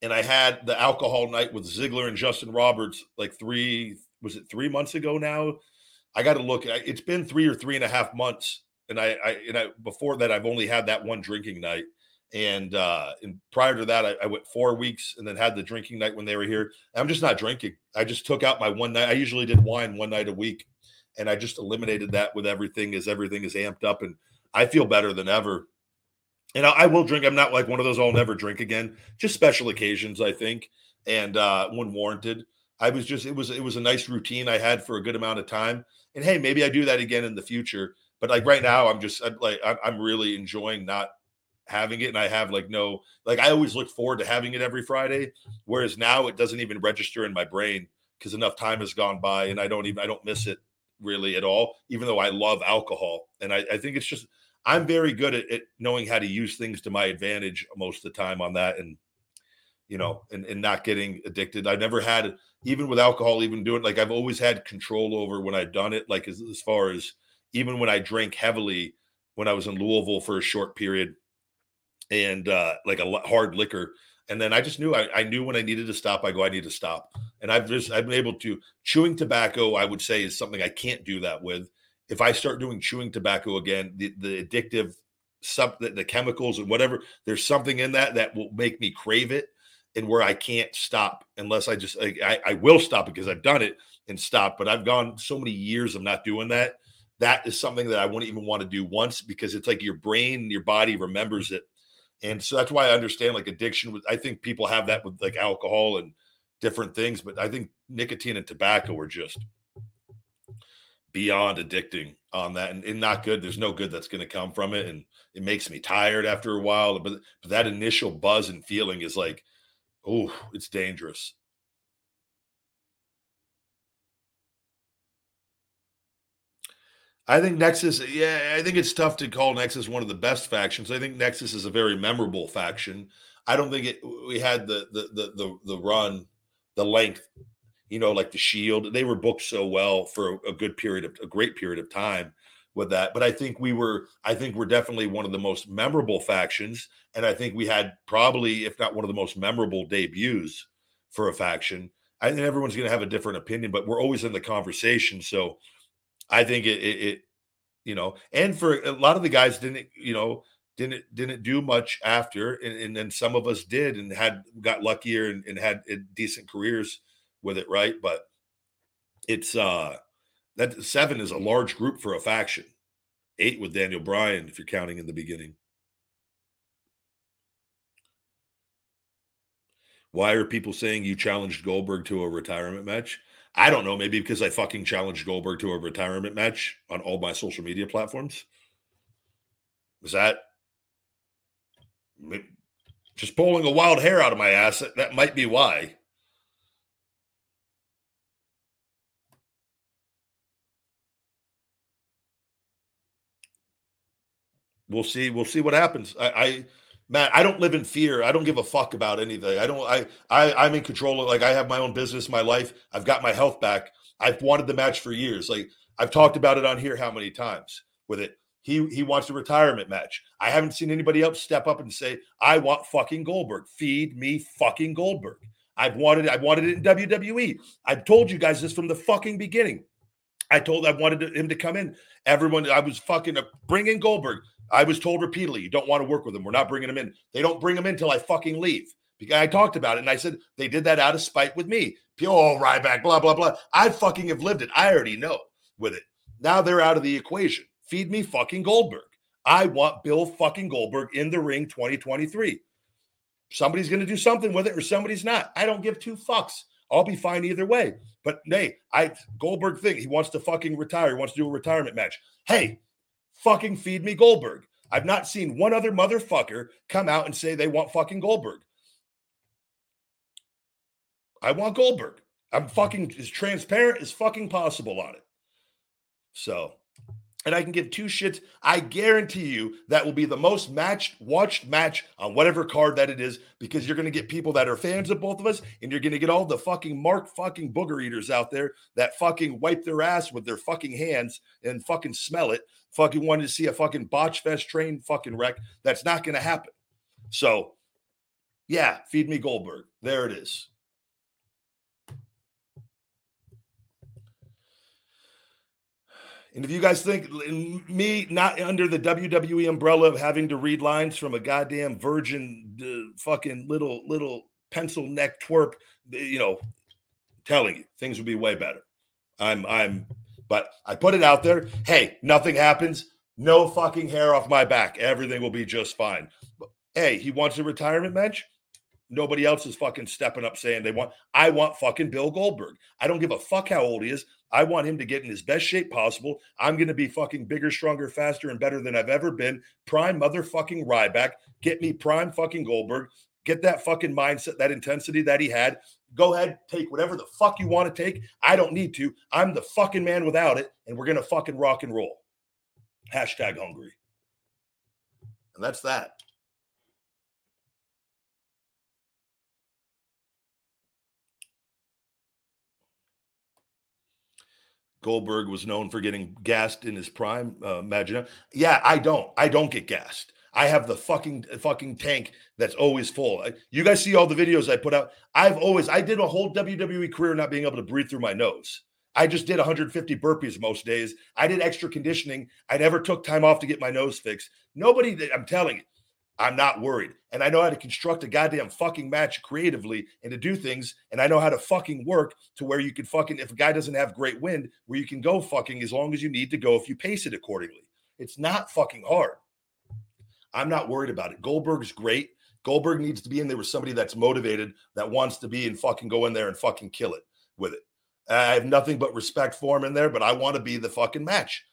and I had the alcohol night with Ziggler and Justin Roberts like three. Was it three months ago now? I got to look. It's been three or three and a half months, and I, I and I before that I've only had that one drinking night and uh, and prior to that, I, I, went four weeks and then had the drinking night when they were here. I'm just not drinking. I just took out my one night. I usually did wine one night a week, and I just eliminated that with everything as everything is amped up, and I feel better than ever. And I, I will drink. I'm not like one of those I'll never drink again. Just special occasions, I think, and uh, when warranted. I was just it was it was a nice routine I had for a good amount of time. And hey, maybe I do that again in the future. But like right now, I'm just I'm like I'm really enjoying not having it and I have like no like I always look forward to having it every Friday whereas now it doesn't even register in my brain because enough time has gone by and I don't even I don't miss it really at all even though I love alcohol and I, I think it's just I'm very good at, at, knowing how to use things to my advantage most of the time on that and you know and, and not getting addicted. I never had even with alcohol even doing like I've always had control over when I've done it like as, as far as even when I drank heavily when I was in Louisville for a short period and uh, like a hard liquor. And then I just knew I, I, knew when I needed to stop. I go, I need to stop. And I've just I've been able to chewing tobacco. I would say is something I can't do that with. If I start doing chewing tobacco again, the, the addictive sub the, the chemicals and whatever, there's something in that that will make me crave it, and where I can't stop unless I just I, I will stop because I've done it and stop. But I've gone so many years of not doing that. That is something that I wouldn't even want to do once because it's like your brain, your body remembers it and so that's why I understand like addiction. With I think people have that with like alcohol and different things, but I think nicotine and tobacco are just beyond addicting on that and, and not good. There's no good that's going to come from it, and it makes me tired after a while. But, but that initial buzz and feeling is like, oh, it's dangerous. I think Nexus, yeah, I think it's tough to call Nexus one of the best factions. I think Nexus is a very memorable faction. I don't think it we had the the the the, the run, the length, you know, like the Shield. They were booked so well for a good period of a great period of time with that. But I think we were, I think we're definitely one of the most memorable factions, and I think we had probably, if not one of the most memorable debuts for a faction. I think everyone's going to have a different opinion, but we're always in the conversation. So I think it, it, it, you know, and for a lot of the guys didn't, you know, didn't didn't do much after, and, and then some of us did and had got luckier and, and had uh, decent careers with it, right? But it's uh that seven is a large group for a faction. Eight with Daniel Bryan, if you're counting in the beginning. Why are people saying you challenged Goldberg to a retirement match? I don't know, maybe because I fucking challenged Goldberg to a retirement match on all my social media platforms. Was that just pulling a wild hair out of my ass? That might be why. we'll see. We'll see what happens. I, I Matt, I don't live in fear. I don't give a fuck about anything. I don't. I, I I'm in control. Of, like I have my own business, my life. I've got my health back. I've wanted the match for years. Like I've talked about it on here how many times with it. He he wants a retirement match. I haven't seen anybody else step up and say, "I want fucking Goldberg. Feed me fucking Goldberg." I've wanted I wanted it in WWE. I've told you guys this from the fucking beginning. I told I wanted him to come in. Everyone, I was fucking uh, bringing Goldberg. I was told repeatedly, you don't want to work with them. We're not bringing them in. They don't bring them in until I fucking leave. Because I talked about it and I said they did that out of spite with me. Oh, Ryback, blah, blah, blah. I fucking have lived it. I already know with it. Now they're out of the equation. Feed me fucking Goldberg. I want Bill fucking Goldberg in the ring 2023. Somebody's going to do something with it or somebody's not. I don't give two fucks. I'll be fine either way. But hey, I Goldberg thing, he wants to fucking retire. He wants to do a retirement match. Hey, fucking feed me Goldberg. I've not seen one other motherfucker come out and say they want fucking Goldberg. I want Goldberg. I'm fucking as transparent as fucking possible on it. So and I can give two shits. I guarantee you that will be the most matched, watched match on whatever card that it is, because you're going to get people that are fans of both of us, and you're going to get all the fucking mark fucking booger eaters out there that fucking wipe their ass with their fucking hands and fucking smell it. Fucking wanted to see a fucking botch fest train fucking wreck. That's not going to happen. So, yeah, feed me Goldberg. There it is. And if you guys think me not under the WWE umbrella of having to read lines from a goddamn virgin uh, fucking little little pencil neck twerp, you know, telling you things would be way better. I'm I'm but I put it out there. Hey, nothing happens. No fucking hair off my back. Everything will be just fine. Hey, he wants a retirement match. Nobody else is fucking stepping up saying they want. I want fucking Bill Goldberg. I don't give a fuck how old he is. I want him to get in his best shape possible. I'm going to be fucking bigger, stronger, faster, and better than I've ever been. Prime motherfucking Ryback. Get me prime fucking Goldberg. Get that fucking mindset, that intensity that he had. Go ahead, take whatever the fuck you want to take. I don't need to. I'm the fucking man without it, and we're going to fucking rock and roll. Hashtag hungry. And that's that. Goldberg was known for getting gassed in his prime. Uh, imagine, yeah, I don't. I don't get gassed. I have the fucking fucking tank that's always full. You guys see all the videos I put out. I've always I did a whole WWE career not being able to breathe through my nose. I just did 150 burpees most days. I did extra conditioning. I never took time off to get my nose fixed. Nobody, I'm telling you, I'm not worried. And I know how to construct a goddamn fucking match creatively and to do things. And I know how to fucking work to where you can fucking, if a guy doesn't have great wind, where you can go fucking as long as you need to go if you pace it accordingly. It's not fucking hard. I'm not worried about it. Goldberg's great. Goldberg needs to be in there with somebody that's motivated, that wants to be and fucking go in there and fucking kill it with it. I have nothing but respect for him in there, but I want to be the fucking match.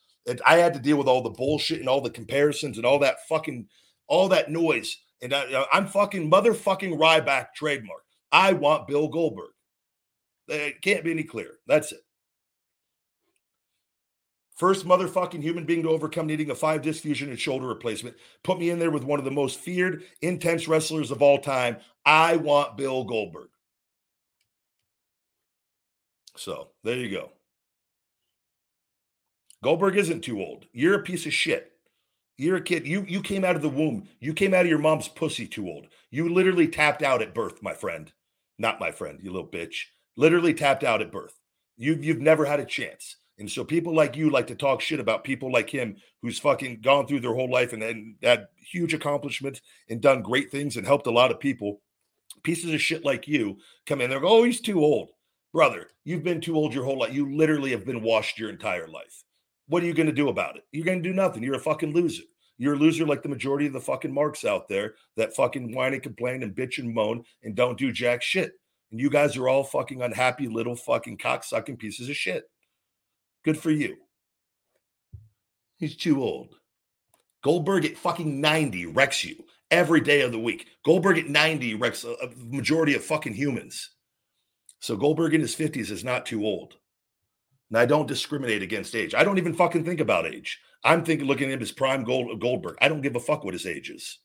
I had to deal with all the bullshit and all the comparisons and all that fucking all that noise. And I, uh, am fucking motherfucking Ryback trademark. I want Bill Goldberg. It can't be any clearer. That's it. First motherfucking human being to overcome needing a five disc fusion and shoulder replacement. Put me in there with one of the most feared, intense wrestlers of all time. I want Bill Goldberg. So there you go. Goldberg isn't too old. You're a piece of shit. You're a kid. You you came out of the womb. You came out of your mom's pussy too old. You literally tapped out at birth, my friend. Not my friend, you little bitch. Literally tapped out at birth. You've you've never had a chance. And so people like you like to talk shit about people like him who's fucking gone through their whole life and, and had huge accomplishments and done great things and helped a lot of people. Pieces of shit like you come in there go, oh, he's too old. Brother, you've been too old your whole life. You literally have been washed your entire life. What are you going to do about it? You're going to do nothing. You're a fucking loser. You're a loser like the majority of the fucking marks out there that fucking whine and complain and bitch and moan and don't do jack shit. And you guys are all fucking unhappy little fucking cocksucking pieces of shit. Good for you. He's too old. Goldberg at fucking 90 wrecks you every day of the week. Goldberg at 90 wrecks a, a majority of fucking humans. So Goldberg in his 50s is not too old. And I don't discriminate against age. I don't even fucking think about age. I'm thinking looking at him as prime Gold, Goldberg. I don't give a fuck what his age is.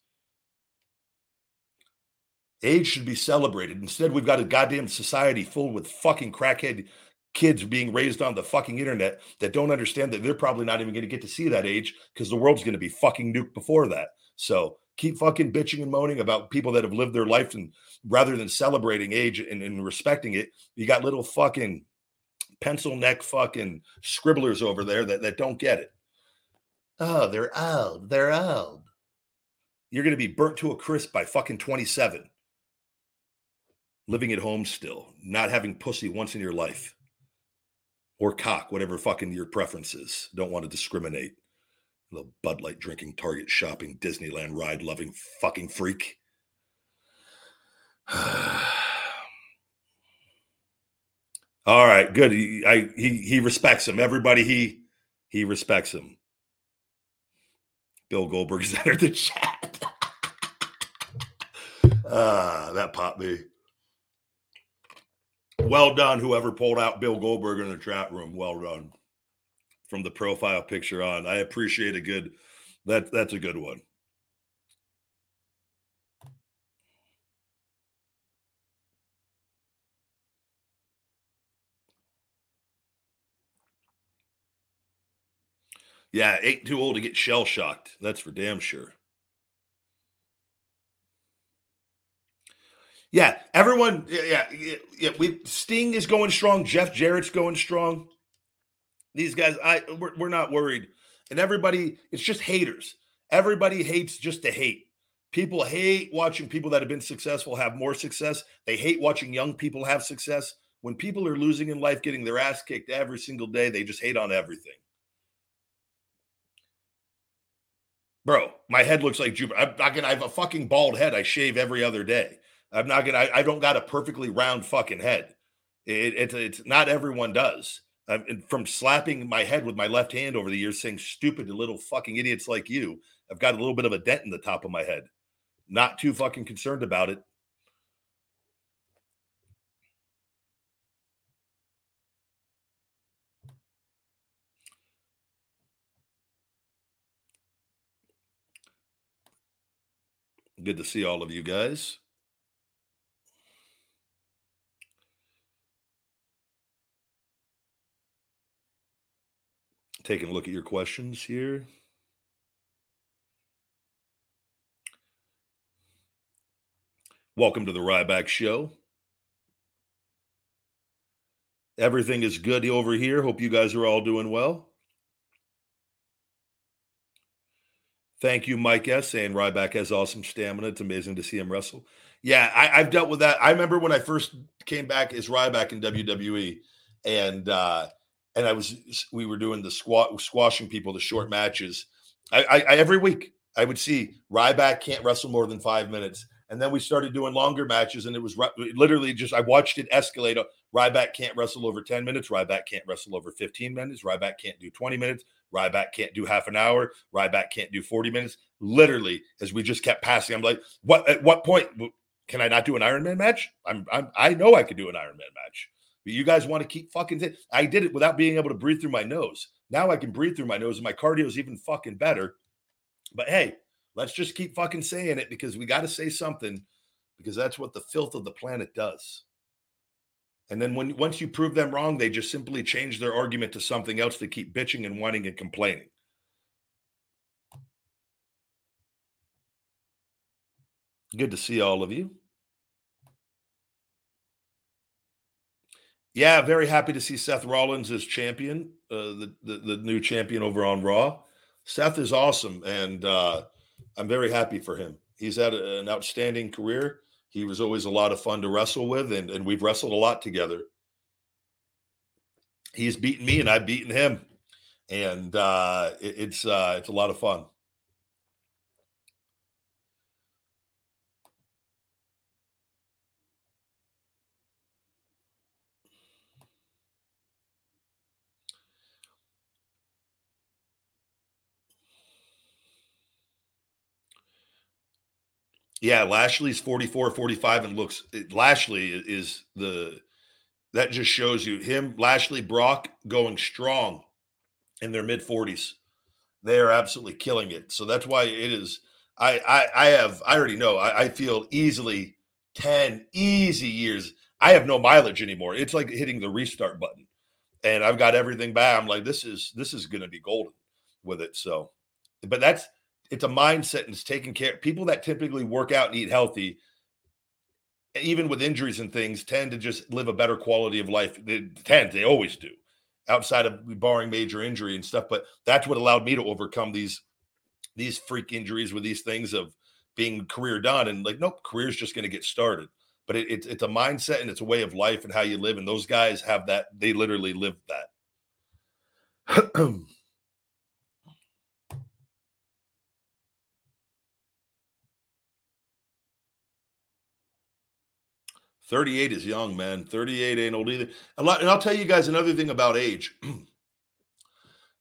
Age should be celebrated. Instead, we've got a goddamn society full with fucking crackhead kids being raised on the fucking internet that don't understand that they're probably not even going to get to see that age because the world's going to be fucking nuked before that. So keep fucking bitching and moaning about people that have lived their life and rather than celebrating age and, and respecting it, you got little fucking pencil neck fucking scribblers over there that, that don't get it. Oh, they're old. They're old. You're going to be burnt to a crisp by fucking 27. Living at home still, not having pussy once in your life or cock, whatever fucking your preference is. Don't want to discriminate. Little Bud Light drinking, Target shopping, Disneyland ride loving fucking freak. All right, good. He, I, he he respects him. Everybody he he respects him. Bill Goldberg's entered the chat. ah, that popped me. Well done, whoever pulled out Bill Goldberg in the chat room. Well done. From the profile picture on. I appreciate a good that that's a good one. Yeah, ain't too old to get shell shocked. That's for damn sure. Yeah, everyone. Yeah, yeah, yeah. We Sting is going strong. Jeff Jarrett's going strong. These guys, I we're, we're not worried. And everybody, it's just haters. Everybody hates just to hate. People hate watching people that have been successful have more success. They hate watching young people have success. When people are losing in life, getting their ass kicked every single day, they just hate on everything. Bro, my head looks like Jupiter. I'm not gonna I have a fucking bald head. I shave every other day. I'm not gonna I, I don't got a perfectly round fucking head. It, it it's not everyone does. I'm, from slapping my head with my left hand over the years, saying stupid little fucking idiots like you, I've got a little bit of a dent in the top of my head. Not too fucking concerned about it. Good to see all of you guys. Taking a look at your questions here. Welcome to the Ryback Show. Everything is good over here. Hope you guys are all doing well. Thank you, Mike S. Saying Ryback has awesome stamina. It's amazing to see him wrestle. Yeah, I, have dealt with that. I remember when I first came back as Ryback in WWE, and uh, and I was we were doing the squat squashing people, the short matches. I, I, I every week I would see Ryback can't wrestle more than five minutes, and then we started doing longer matches, and it was literally just I watched it escalate. Ryback can't wrestle over ten minutes. Ryback can't wrestle over fifteen minutes. Ryback can't do twenty minutes. Ryback can't do half an hour. Ryback can't do 40 minutes. Literally, as we just kept passing, I'm like, what at what point can I not do an Ironman match? I'm, I'm I know I could do an Ironman match. But you guys want to keep fucking t- I did it without being able to breathe through my nose. Now I can breathe through my nose and my cardio is even fucking better. But hey, let's just keep fucking saying it because we got to say something because that's what the filth of the planet does. And then when once you prove them wrong, they just simply change their argument to something else to keep bitching and whining and complaining. Good to see all of you. Yeah, very happy to see Seth Rollins as champion, uh, the, the, the new champion over on Raw. Seth is awesome, and uh, I'm very happy for him. He's had an outstanding career. He was always a lot of fun to wrestle with, and, and we've wrestled a lot together. He's beaten me, and I've beaten him, and uh, it, it's uh, it's a lot of fun. Yeah, Lashley's 44, 45 and looks Lashley is the that just shows you him, Lashley, Brock going strong in their mid 40s. They are absolutely killing it. So that's why it is. I I, I have I already know. I, I feel easily 10 easy years. I have no mileage anymore. It's like hitting the restart button. And I've got everything back. I'm like, this is this is gonna be golden with it. So, but that's it's a mindset and it's taking care. People that typically work out and eat healthy, even with injuries and things, tend to just live a better quality of life. They tend, they always do, outside of barring major injury and stuff. But that's what allowed me to overcome these these freak injuries with these things of being career done and like, nope, career's just going to get started. But it, it, it's a mindset and it's a way of life and how you live. And those guys have that. They literally live that. 38 is young, man. 38 ain't old either. And I'll tell you guys another thing about age.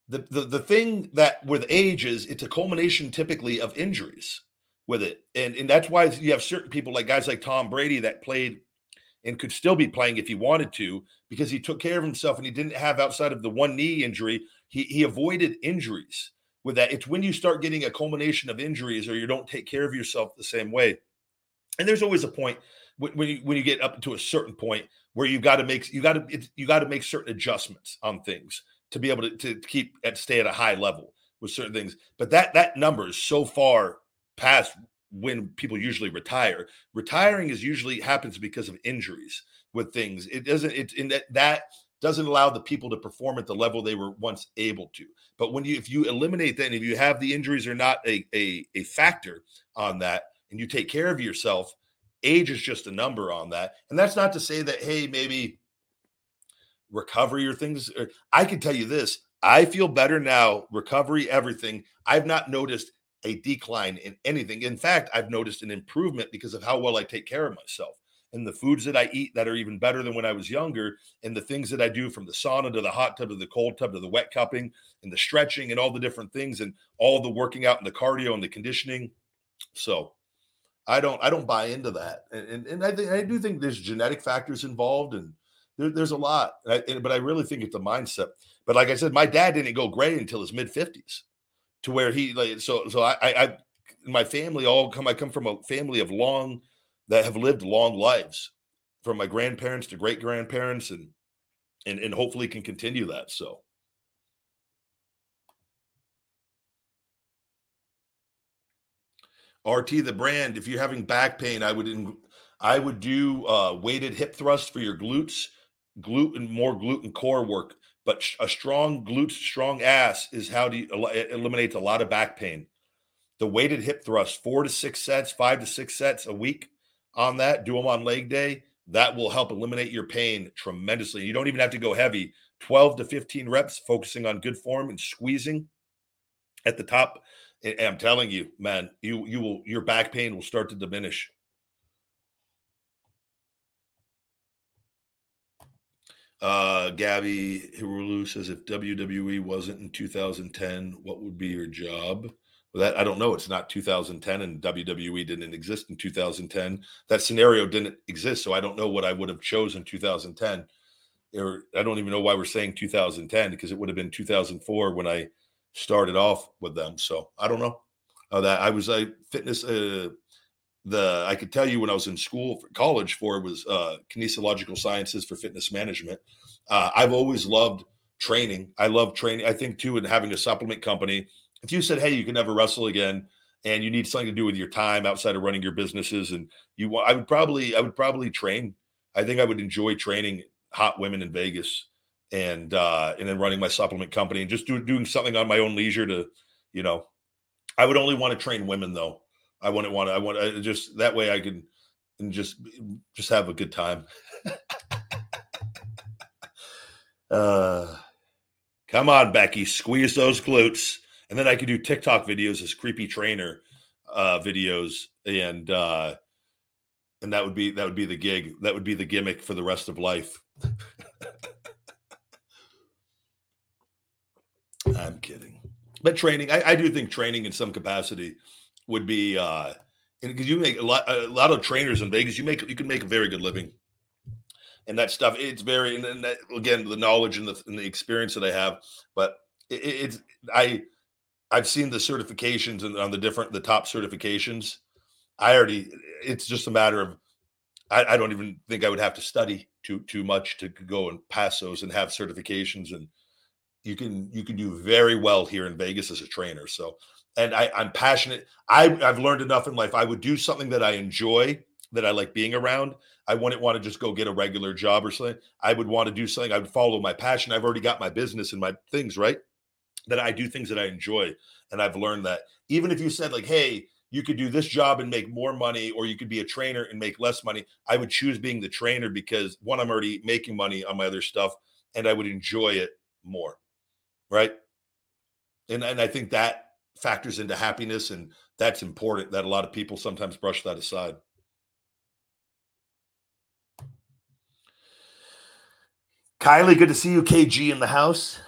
the, the the thing that with age is it's a culmination typically of injuries with it. And and that's why you have certain people like guys like Tom Brady that played and could still be playing if he wanted to because he took care of himself and he didn't have outside of the one knee injury, he he avoided injuries with that. It's when you start getting a culmination of injuries or you don't take care of yourself the same way. And there's always a point when you when you get up to a certain point where you got to make you got to you got to make certain adjustments on things to be able to, to keep and stay at a high level with certain things. But that that number is so far past when people usually retire. Retiring is usually happens because of injuries with things. It doesn't. It in that that doesn't allow the people to perform at the level they were once able to. But when you if you eliminate that, and if you have the injuries are not a a, a factor on that, and you take care of yourself age is just a number on that. And that's not to say that, hey, maybe recovery or things. Or, I can tell you this I feel better now, recovery, everything. I've not noticed a decline in anything. In fact, I've noticed an improvement because of how well I take care of myself and the foods that I eat that are even better than when I was younger, and the things that I do from the sauna to the hot tub to the cold tub to the wet cupping and the stretching and all the different things and all the working out and the cardio and the conditioning. So I don't I don't buy into that, and and, and I think I do think there's genetic factors involved, and there, there's a lot. I, and, but I really think it's a mindset. But like I said, my dad didn't go gray until his mid fifties, to where he like so so I, I my family all come I come from a family of long that have lived long lives, from my grandparents to great grandparents, and and and hopefully can continue that. So. RT the brand. If you're having back pain, I would I would do uh, weighted hip thrust for your glutes, glute and more glute and core work. But a strong glutes, strong ass is how to it eliminates a lot of back pain. The weighted hip thrust, four to six sets, five to six sets a week on that. Do them on leg day. That will help eliminate your pain tremendously. You don't even have to go heavy. 12 to 15 reps, focusing on good form and squeezing at the top I'm telling you, man, you you will your back pain will start to diminish. Uh, Gabby Hirulu says, if WWE wasn't in 2010, what would be your job? Well, that I don't know. It's not 2010, and WWE didn't exist in 2010. That scenario didn't exist, so I don't know what I would have chosen 2010. Or I don't even know why we're saying 2010 because it would have been 2004 when I started off with them. So I don't know uh, that I was a fitness. Uh, the I could tell you when I was in school for college for was uh, kinesiological sciences for fitness management. Uh, I've always loved training. I love training. I think too, in having a supplement company. If you said, "Hey, you can never wrestle again," and you need something to do with your time outside of running your businesses, and you I would probably, I would probably train. I think I would enjoy training hot women in Vegas and uh, and then running my supplement company and just do, doing something on my own leisure to, you know, I would only want to train women though. I wouldn't want to. I want to just that way I can and just just have a good time. uh, come on, Becky, squeeze those glutes, and then I could do TikTok videos as creepy trainer uh, videos, and uh, and that would be that would be the gig. That would be the gimmick for the rest of life. I'm kidding. But training, I, I, do think training in some capacity would be uh because you make a lot a lot of trainers in Vegas, you make you can make a very good living and that stuff. It's very and, and that, again the knowledge and the, and the experience that I have, but it, it's I I've seen the certifications and on the different the top certifications. I already it's just a matter of I, I don't even think I would have to study too too much to go and pass those and have certifications and you can you can do very well here in Vegas as a trainer. So and I, I'm passionate. I, I've learned enough in life. I would do something that I enjoy, that I like being around. I wouldn't want to just go get a regular job or something. I would want to do something. I would follow my passion. I've already got my business and my things, right? That I do things that I enjoy. And I've learned that even if you said, like, hey, you could do this job and make more money, or you could be a trainer and make less money, I would choose being the trainer because one, I'm already making money on my other stuff and I would enjoy it more. Right. And, and I think that factors into happiness. And that's important that a lot of people sometimes brush that aside. Kylie, good to see you. KG in the house.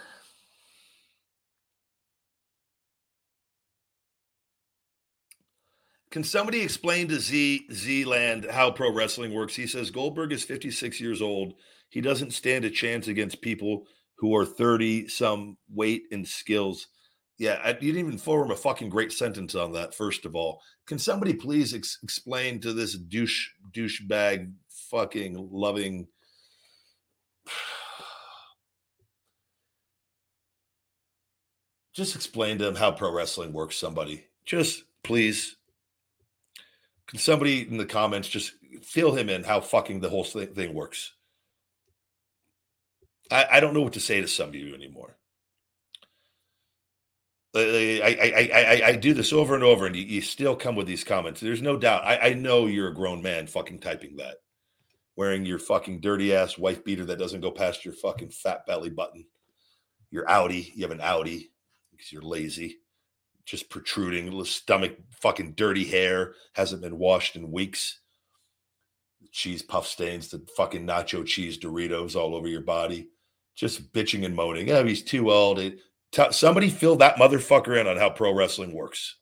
Can somebody explain to Z Z Land how pro wrestling works? He says Goldberg is 56 years old. He doesn't stand a chance against people who are 30 some weight and skills. Yeah, I, you didn't even form a fucking great sentence on that. First of all, can somebody please ex- explain to this douche douchebag fucking loving? Just explain to him how pro wrestling works. Somebody, just please. Can somebody in the comments just fill him in how fucking the whole thing works? I, I don't know what to say to some of you anymore. I, I, I, I, do this over and over, and you, you, still come with these comments. There's no doubt. I, I know you're a grown man fucking typing that, wearing your fucking dirty ass wife beater that doesn't go past your fucking fat belly button. Your Audi, you have an Audi because you're lazy, just protruding, little stomach, fucking dirty hair, hasn't been washed in weeks. Cheese puff stains, the fucking nacho cheese Doritos all over your body, just bitching and moaning. Oh, he's too old. T- somebody fill that motherfucker in on how pro wrestling works.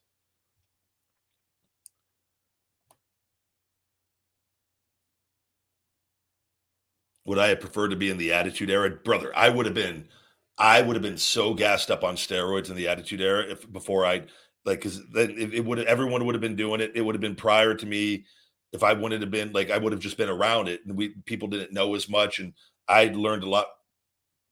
Would I have preferred to be in the attitude era? Brother, I would have been I would have been so gassed up on steroids in the attitude era if before I like because then it, it would everyone would have been doing it. It would have been prior to me. If I wanted to been like I would have just been around it and we people didn't know as much and I'd learned a lot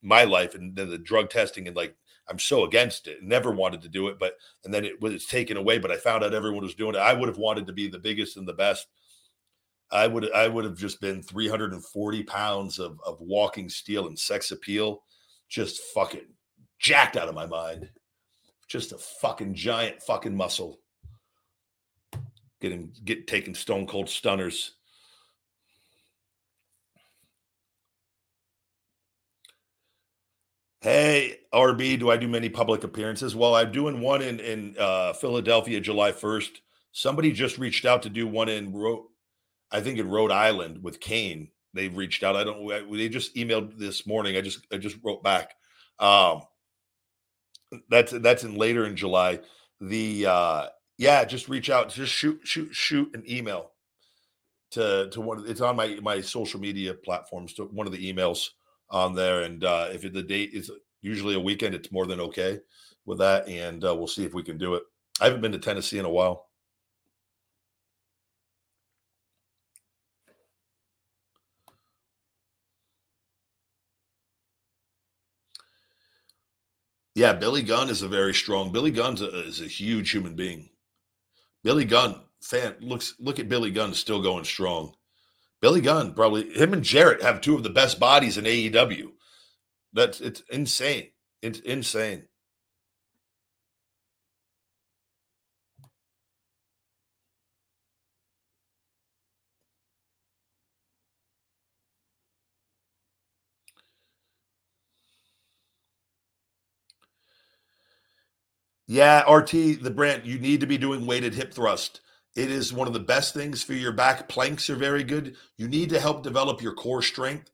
my life and then the drug testing and like I'm so against it. Never wanted to do it, but and then it was taken away. But I found out everyone was doing it. I would have wanted to be the biggest and the best. I would I would have just been 340 pounds of of walking steel and sex appeal, just fucking jacked out of my mind. Just a fucking giant fucking muscle. Getting get taking stone cold stunners. Hey, RB, do I do many public appearances? Well, I'm doing one in in uh, Philadelphia, July 1st. Somebody just reached out to do one in Rhode, I think in Rhode Island with Kane. They've reached out. I don't. They just emailed this morning. I just I just wrote back. Um, that's that's in later in July. The uh, yeah, just reach out. Just shoot shoot shoot an email to to one. It's on my my social media platforms. To one of the emails on there. And uh, if the date is usually a weekend, it's more than okay with that. And uh, we'll see if we can do it. I haven't been to Tennessee in a while. Yeah, Billy Gunn is a very strong. Billy Gunn is a huge human being. Billy Gunn fan looks look at Billy Gunn still going strong. Billy Gunn, probably him and Jarrett have two of the best bodies in AEW. That's it's insane. It's insane. Yeah, RT, the brand, you need to be doing weighted hip thrust. It is one of the best things for your back. Planks are very good. You need to help develop your core strength.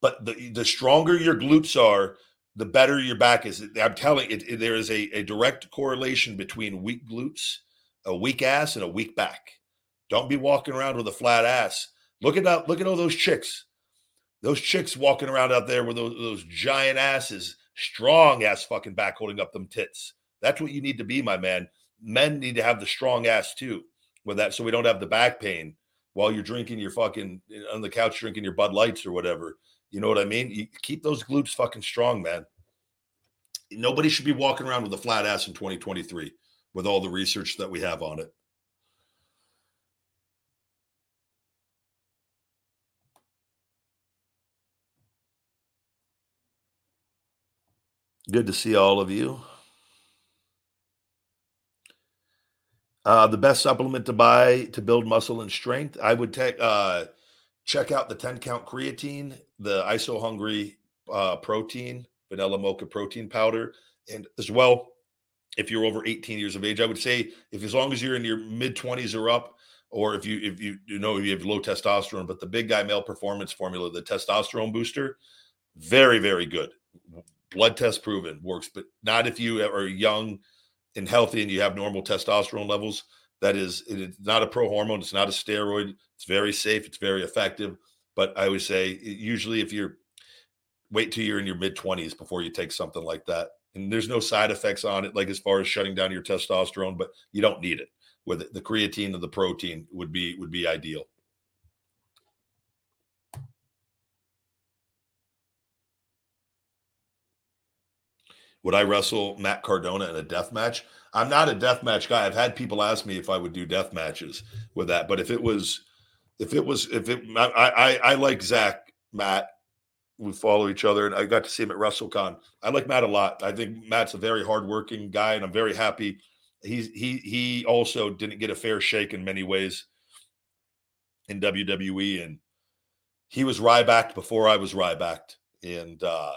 But the, the stronger your glutes are, the better your back is. I'm telling you, it, there is a, a direct correlation between weak glutes, a weak ass, and a weak back. Don't be walking around with a flat ass. Look at that. Look at all those chicks. Those chicks walking around out there with those, those giant asses, strong ass fucking back holding up them tits. That's what you need to be, my man. Men need to have the strong ass too with that so we don't have the back pain while you're drinking your fucking uh, on the couch drinking your Bud Lights or whatever. You know what I mean? You keep those glutes fucking strong, man. Nobody should be walking around with a flat ass in 2023 with all the research that we have on it. Good to see all of you. Uh, the best supplement to buy to build muscle and strength, I would take uh, check out the 10 count creatine, the ISO Hungry uh, protein, vanilla mocha protein powder, and as well, if you're over 18 years of age, I would say if as long as you're in your mid 20s or up, or if you if you you know you have low testosterone, but the big guy male performance formula, the testosterone booster, very very good. Blood test proven works, but not if you are young and healthy and you have normal testosterone levels. That is, it's not a pro hormone. It's not a steroid. It's very safe. It's very effective. But I would say usually if you're wait till you're in your mid 20s before you take something like that. And there's no side effects on it, like as far as shutting down your testosterone, but you don't need it. With it, the creatine or the protein would be would be ideal. Would I wrestle Matt Cardona in a death match? I'm not a death match guy. I've had people ask me if I would do death matches with that, but if it was, if it was, if it, I, I, I like Zack, Matt. We follow each other, and I got to see him at WrestleCon. I like Matt a lot. I think Matt's a very hardworking guy, and I'm very happy. He's he he also didn't get a fair shake in many ways in WWE, and he was Ryback before I was Ryback, and uh,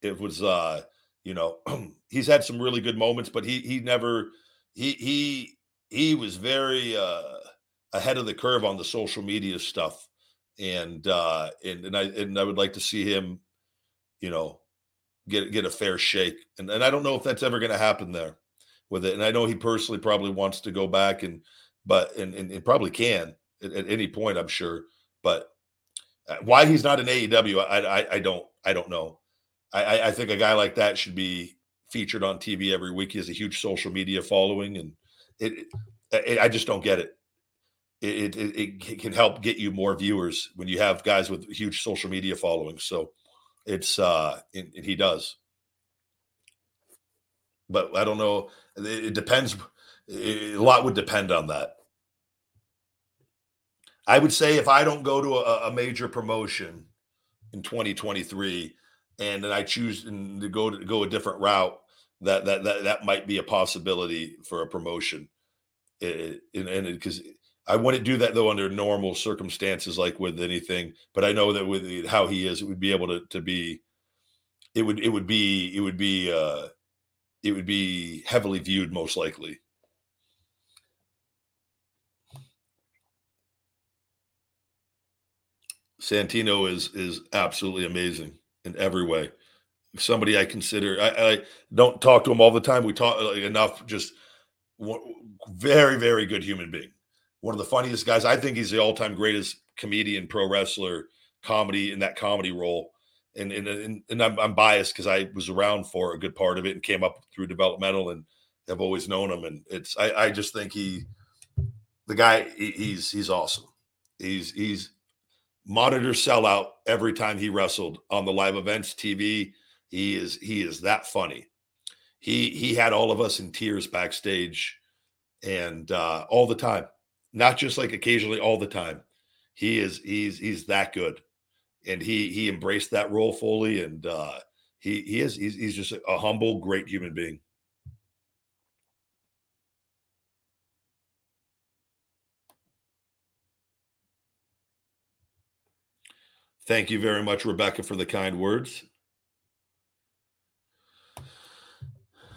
it was uh, you know he's had some really good moments, but he he never he he he was very uh, ahead of the curve on the social media stuff, and uh, and and I and I would like to see him, you know, get get a fair shake, and and I don't know if that's ever going to happen there with it, and I know he personally probably wants to go back and but and and, and probably can at, at, any point, I'm sure, but uh, why he's not in AEW, I I, I don't I don't know. I, I think a guy like that should be featured on TV every week. He has a huge social media following, and it, it I just don't get it. It, it. it can help get you more viewers when you have guys with huge social media following. So it's uh, and, and he does. But I don't know. It depends. A lot would depend on that. I would say if I don't go to a, a major promotion in 2023 and then I choose to go to go a different route, that that that that might be a possibility for a promotion. It, and because I wouldn't do that though under normal circumstances, like with anything. But I know that with how he is, it would be able to to be. It would it would be it would be uh, it would be heavily viewed most likely. Santino is is absolutely amazing in every way. Somebody I consider, I, I don't talk to him all the time. We talk like, enough, just very, very good human being. One of the funniest guys. I think he's the all time greatest comedian, pro wrestler, comedy in that comedy role. And and and, and I'm, I'm biased because I was around for a good part of it and came up through developmental and have always known him. And it's I, I just think he, the guy, he, he's he's awesome. He's he's monitor sellout every time he wrestled on the live events TV. He is he is that funny. He he had all of us in tears backstage, and uh, all the time, not just like occasionally, all the time. He is he's he's that good, and he he embraced that role fully, and uh, he he is he's, he's just a humble, great human being. Thank you very much, Rebecca, for the kind words.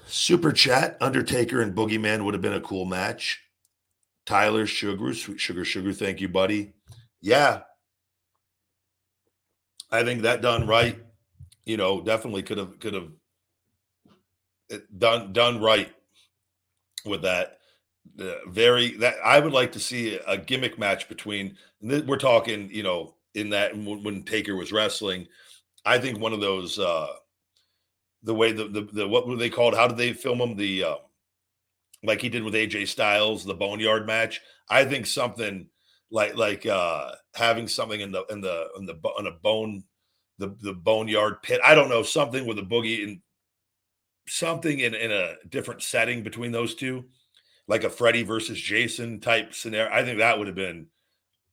Super chat Undertaker and Boogeyman would have been a cool match. Tyler Sugar, Sugar, Sugar, thank you, buddy. Yeah. I think that done right, you know, definitely could have could have eh, done done right with that. Very that I would like to see a gimmick match between we're talking, you know, in that when, Taker was wrestling. I think one of those uh the way the the, the what were they called? How did they film them? The uh, like he did with AJ Styles, the Boneyard match. I think something like like uh having something in the in the in the on a bone the the boneyard pit. I don't know something with a boogie and something in in a different setting between those two, like a Freddy versus Jason type scenario. I think that would have been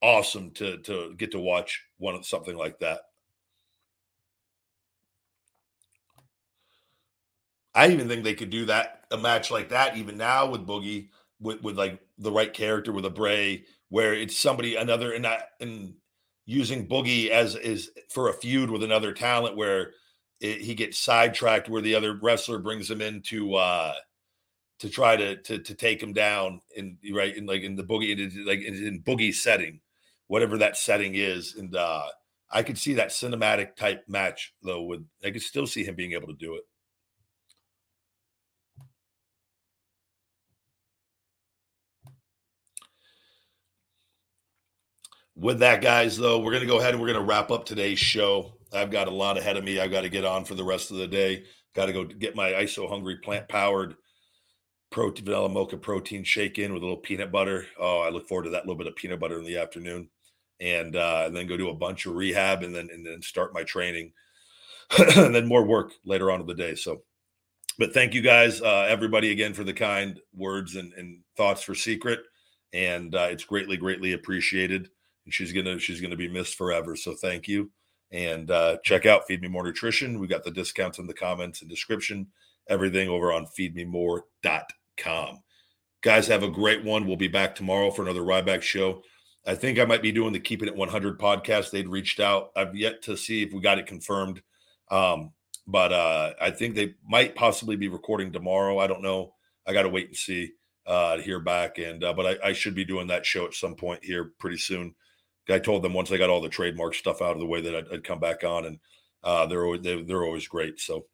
awesome to to get to watch one of something like that. I even think they could do that a match like that even now with Boogie with, with like the right character with a Bray where it's somebody another and that and using Boogie as is for a feud with another talent where it, he gets sidetracked where the other wrestler brings him in to uh to try to to to take him down in right in like in the boogie like in boogie setting whatever that setting is and uh I could see that cinematic type match though with I could still see him being able to do it with that, guys, though, we're going to go ahead and we're going to wrap up today's show. I've got a lot ahead of me. I've got to get on for the rest of the day. Got to go get my ISO Hungry plant powered protein vanilla mocha protein shake in with a little peanut butter. Oh, I look forward to that little bit of peanut butter in the afternoon, and uh, and then go do a bunch of rehab, and then and then start my training, and then more work later on in the day. So, but thank you guys, uh, everybody, again for the kind words and, and thoughts for Secret, and uh, it's greatly greatly appreciated and she's gonna she's gonna be missed forever. So thank you, and uh, check out Feed Me More Nutrition. We got the discounts in the comments and description. Everything over on feedmemore.com. Guys, have a great one. We'll be back tomorrow for another Ryback show. I think I might be doing the Keeping It 100 podcast. They'd reached out. I've yet to see if we got it confirmed. Um, but uh, I think they might possibly be recording tomorrow. I don't know. I got to wait and see uh, to hear back. And uh, but I, I, should be doing that show at some point here pretty soon. I told them once I got all the trademark stuff out of the way that I'd, I'd come back on, and uh, they're always, they're, they're always great. So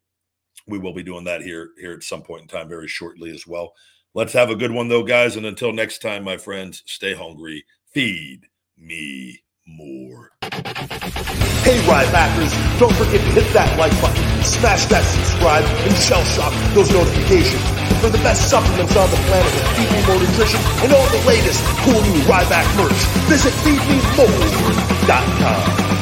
we will be doing that here here at some point in time, very shortly as well. Let's have a good one though, guys. And until next time, my friends, stay hungry. Feed me more. Hey, Rybackers, don't forget to hit that like button, smash that subscribe, and shell shock those notifications for the best supplements on the planet Feed Me More Nutrition and all the latest cool new Ryback merch. Visit feedmemore.com.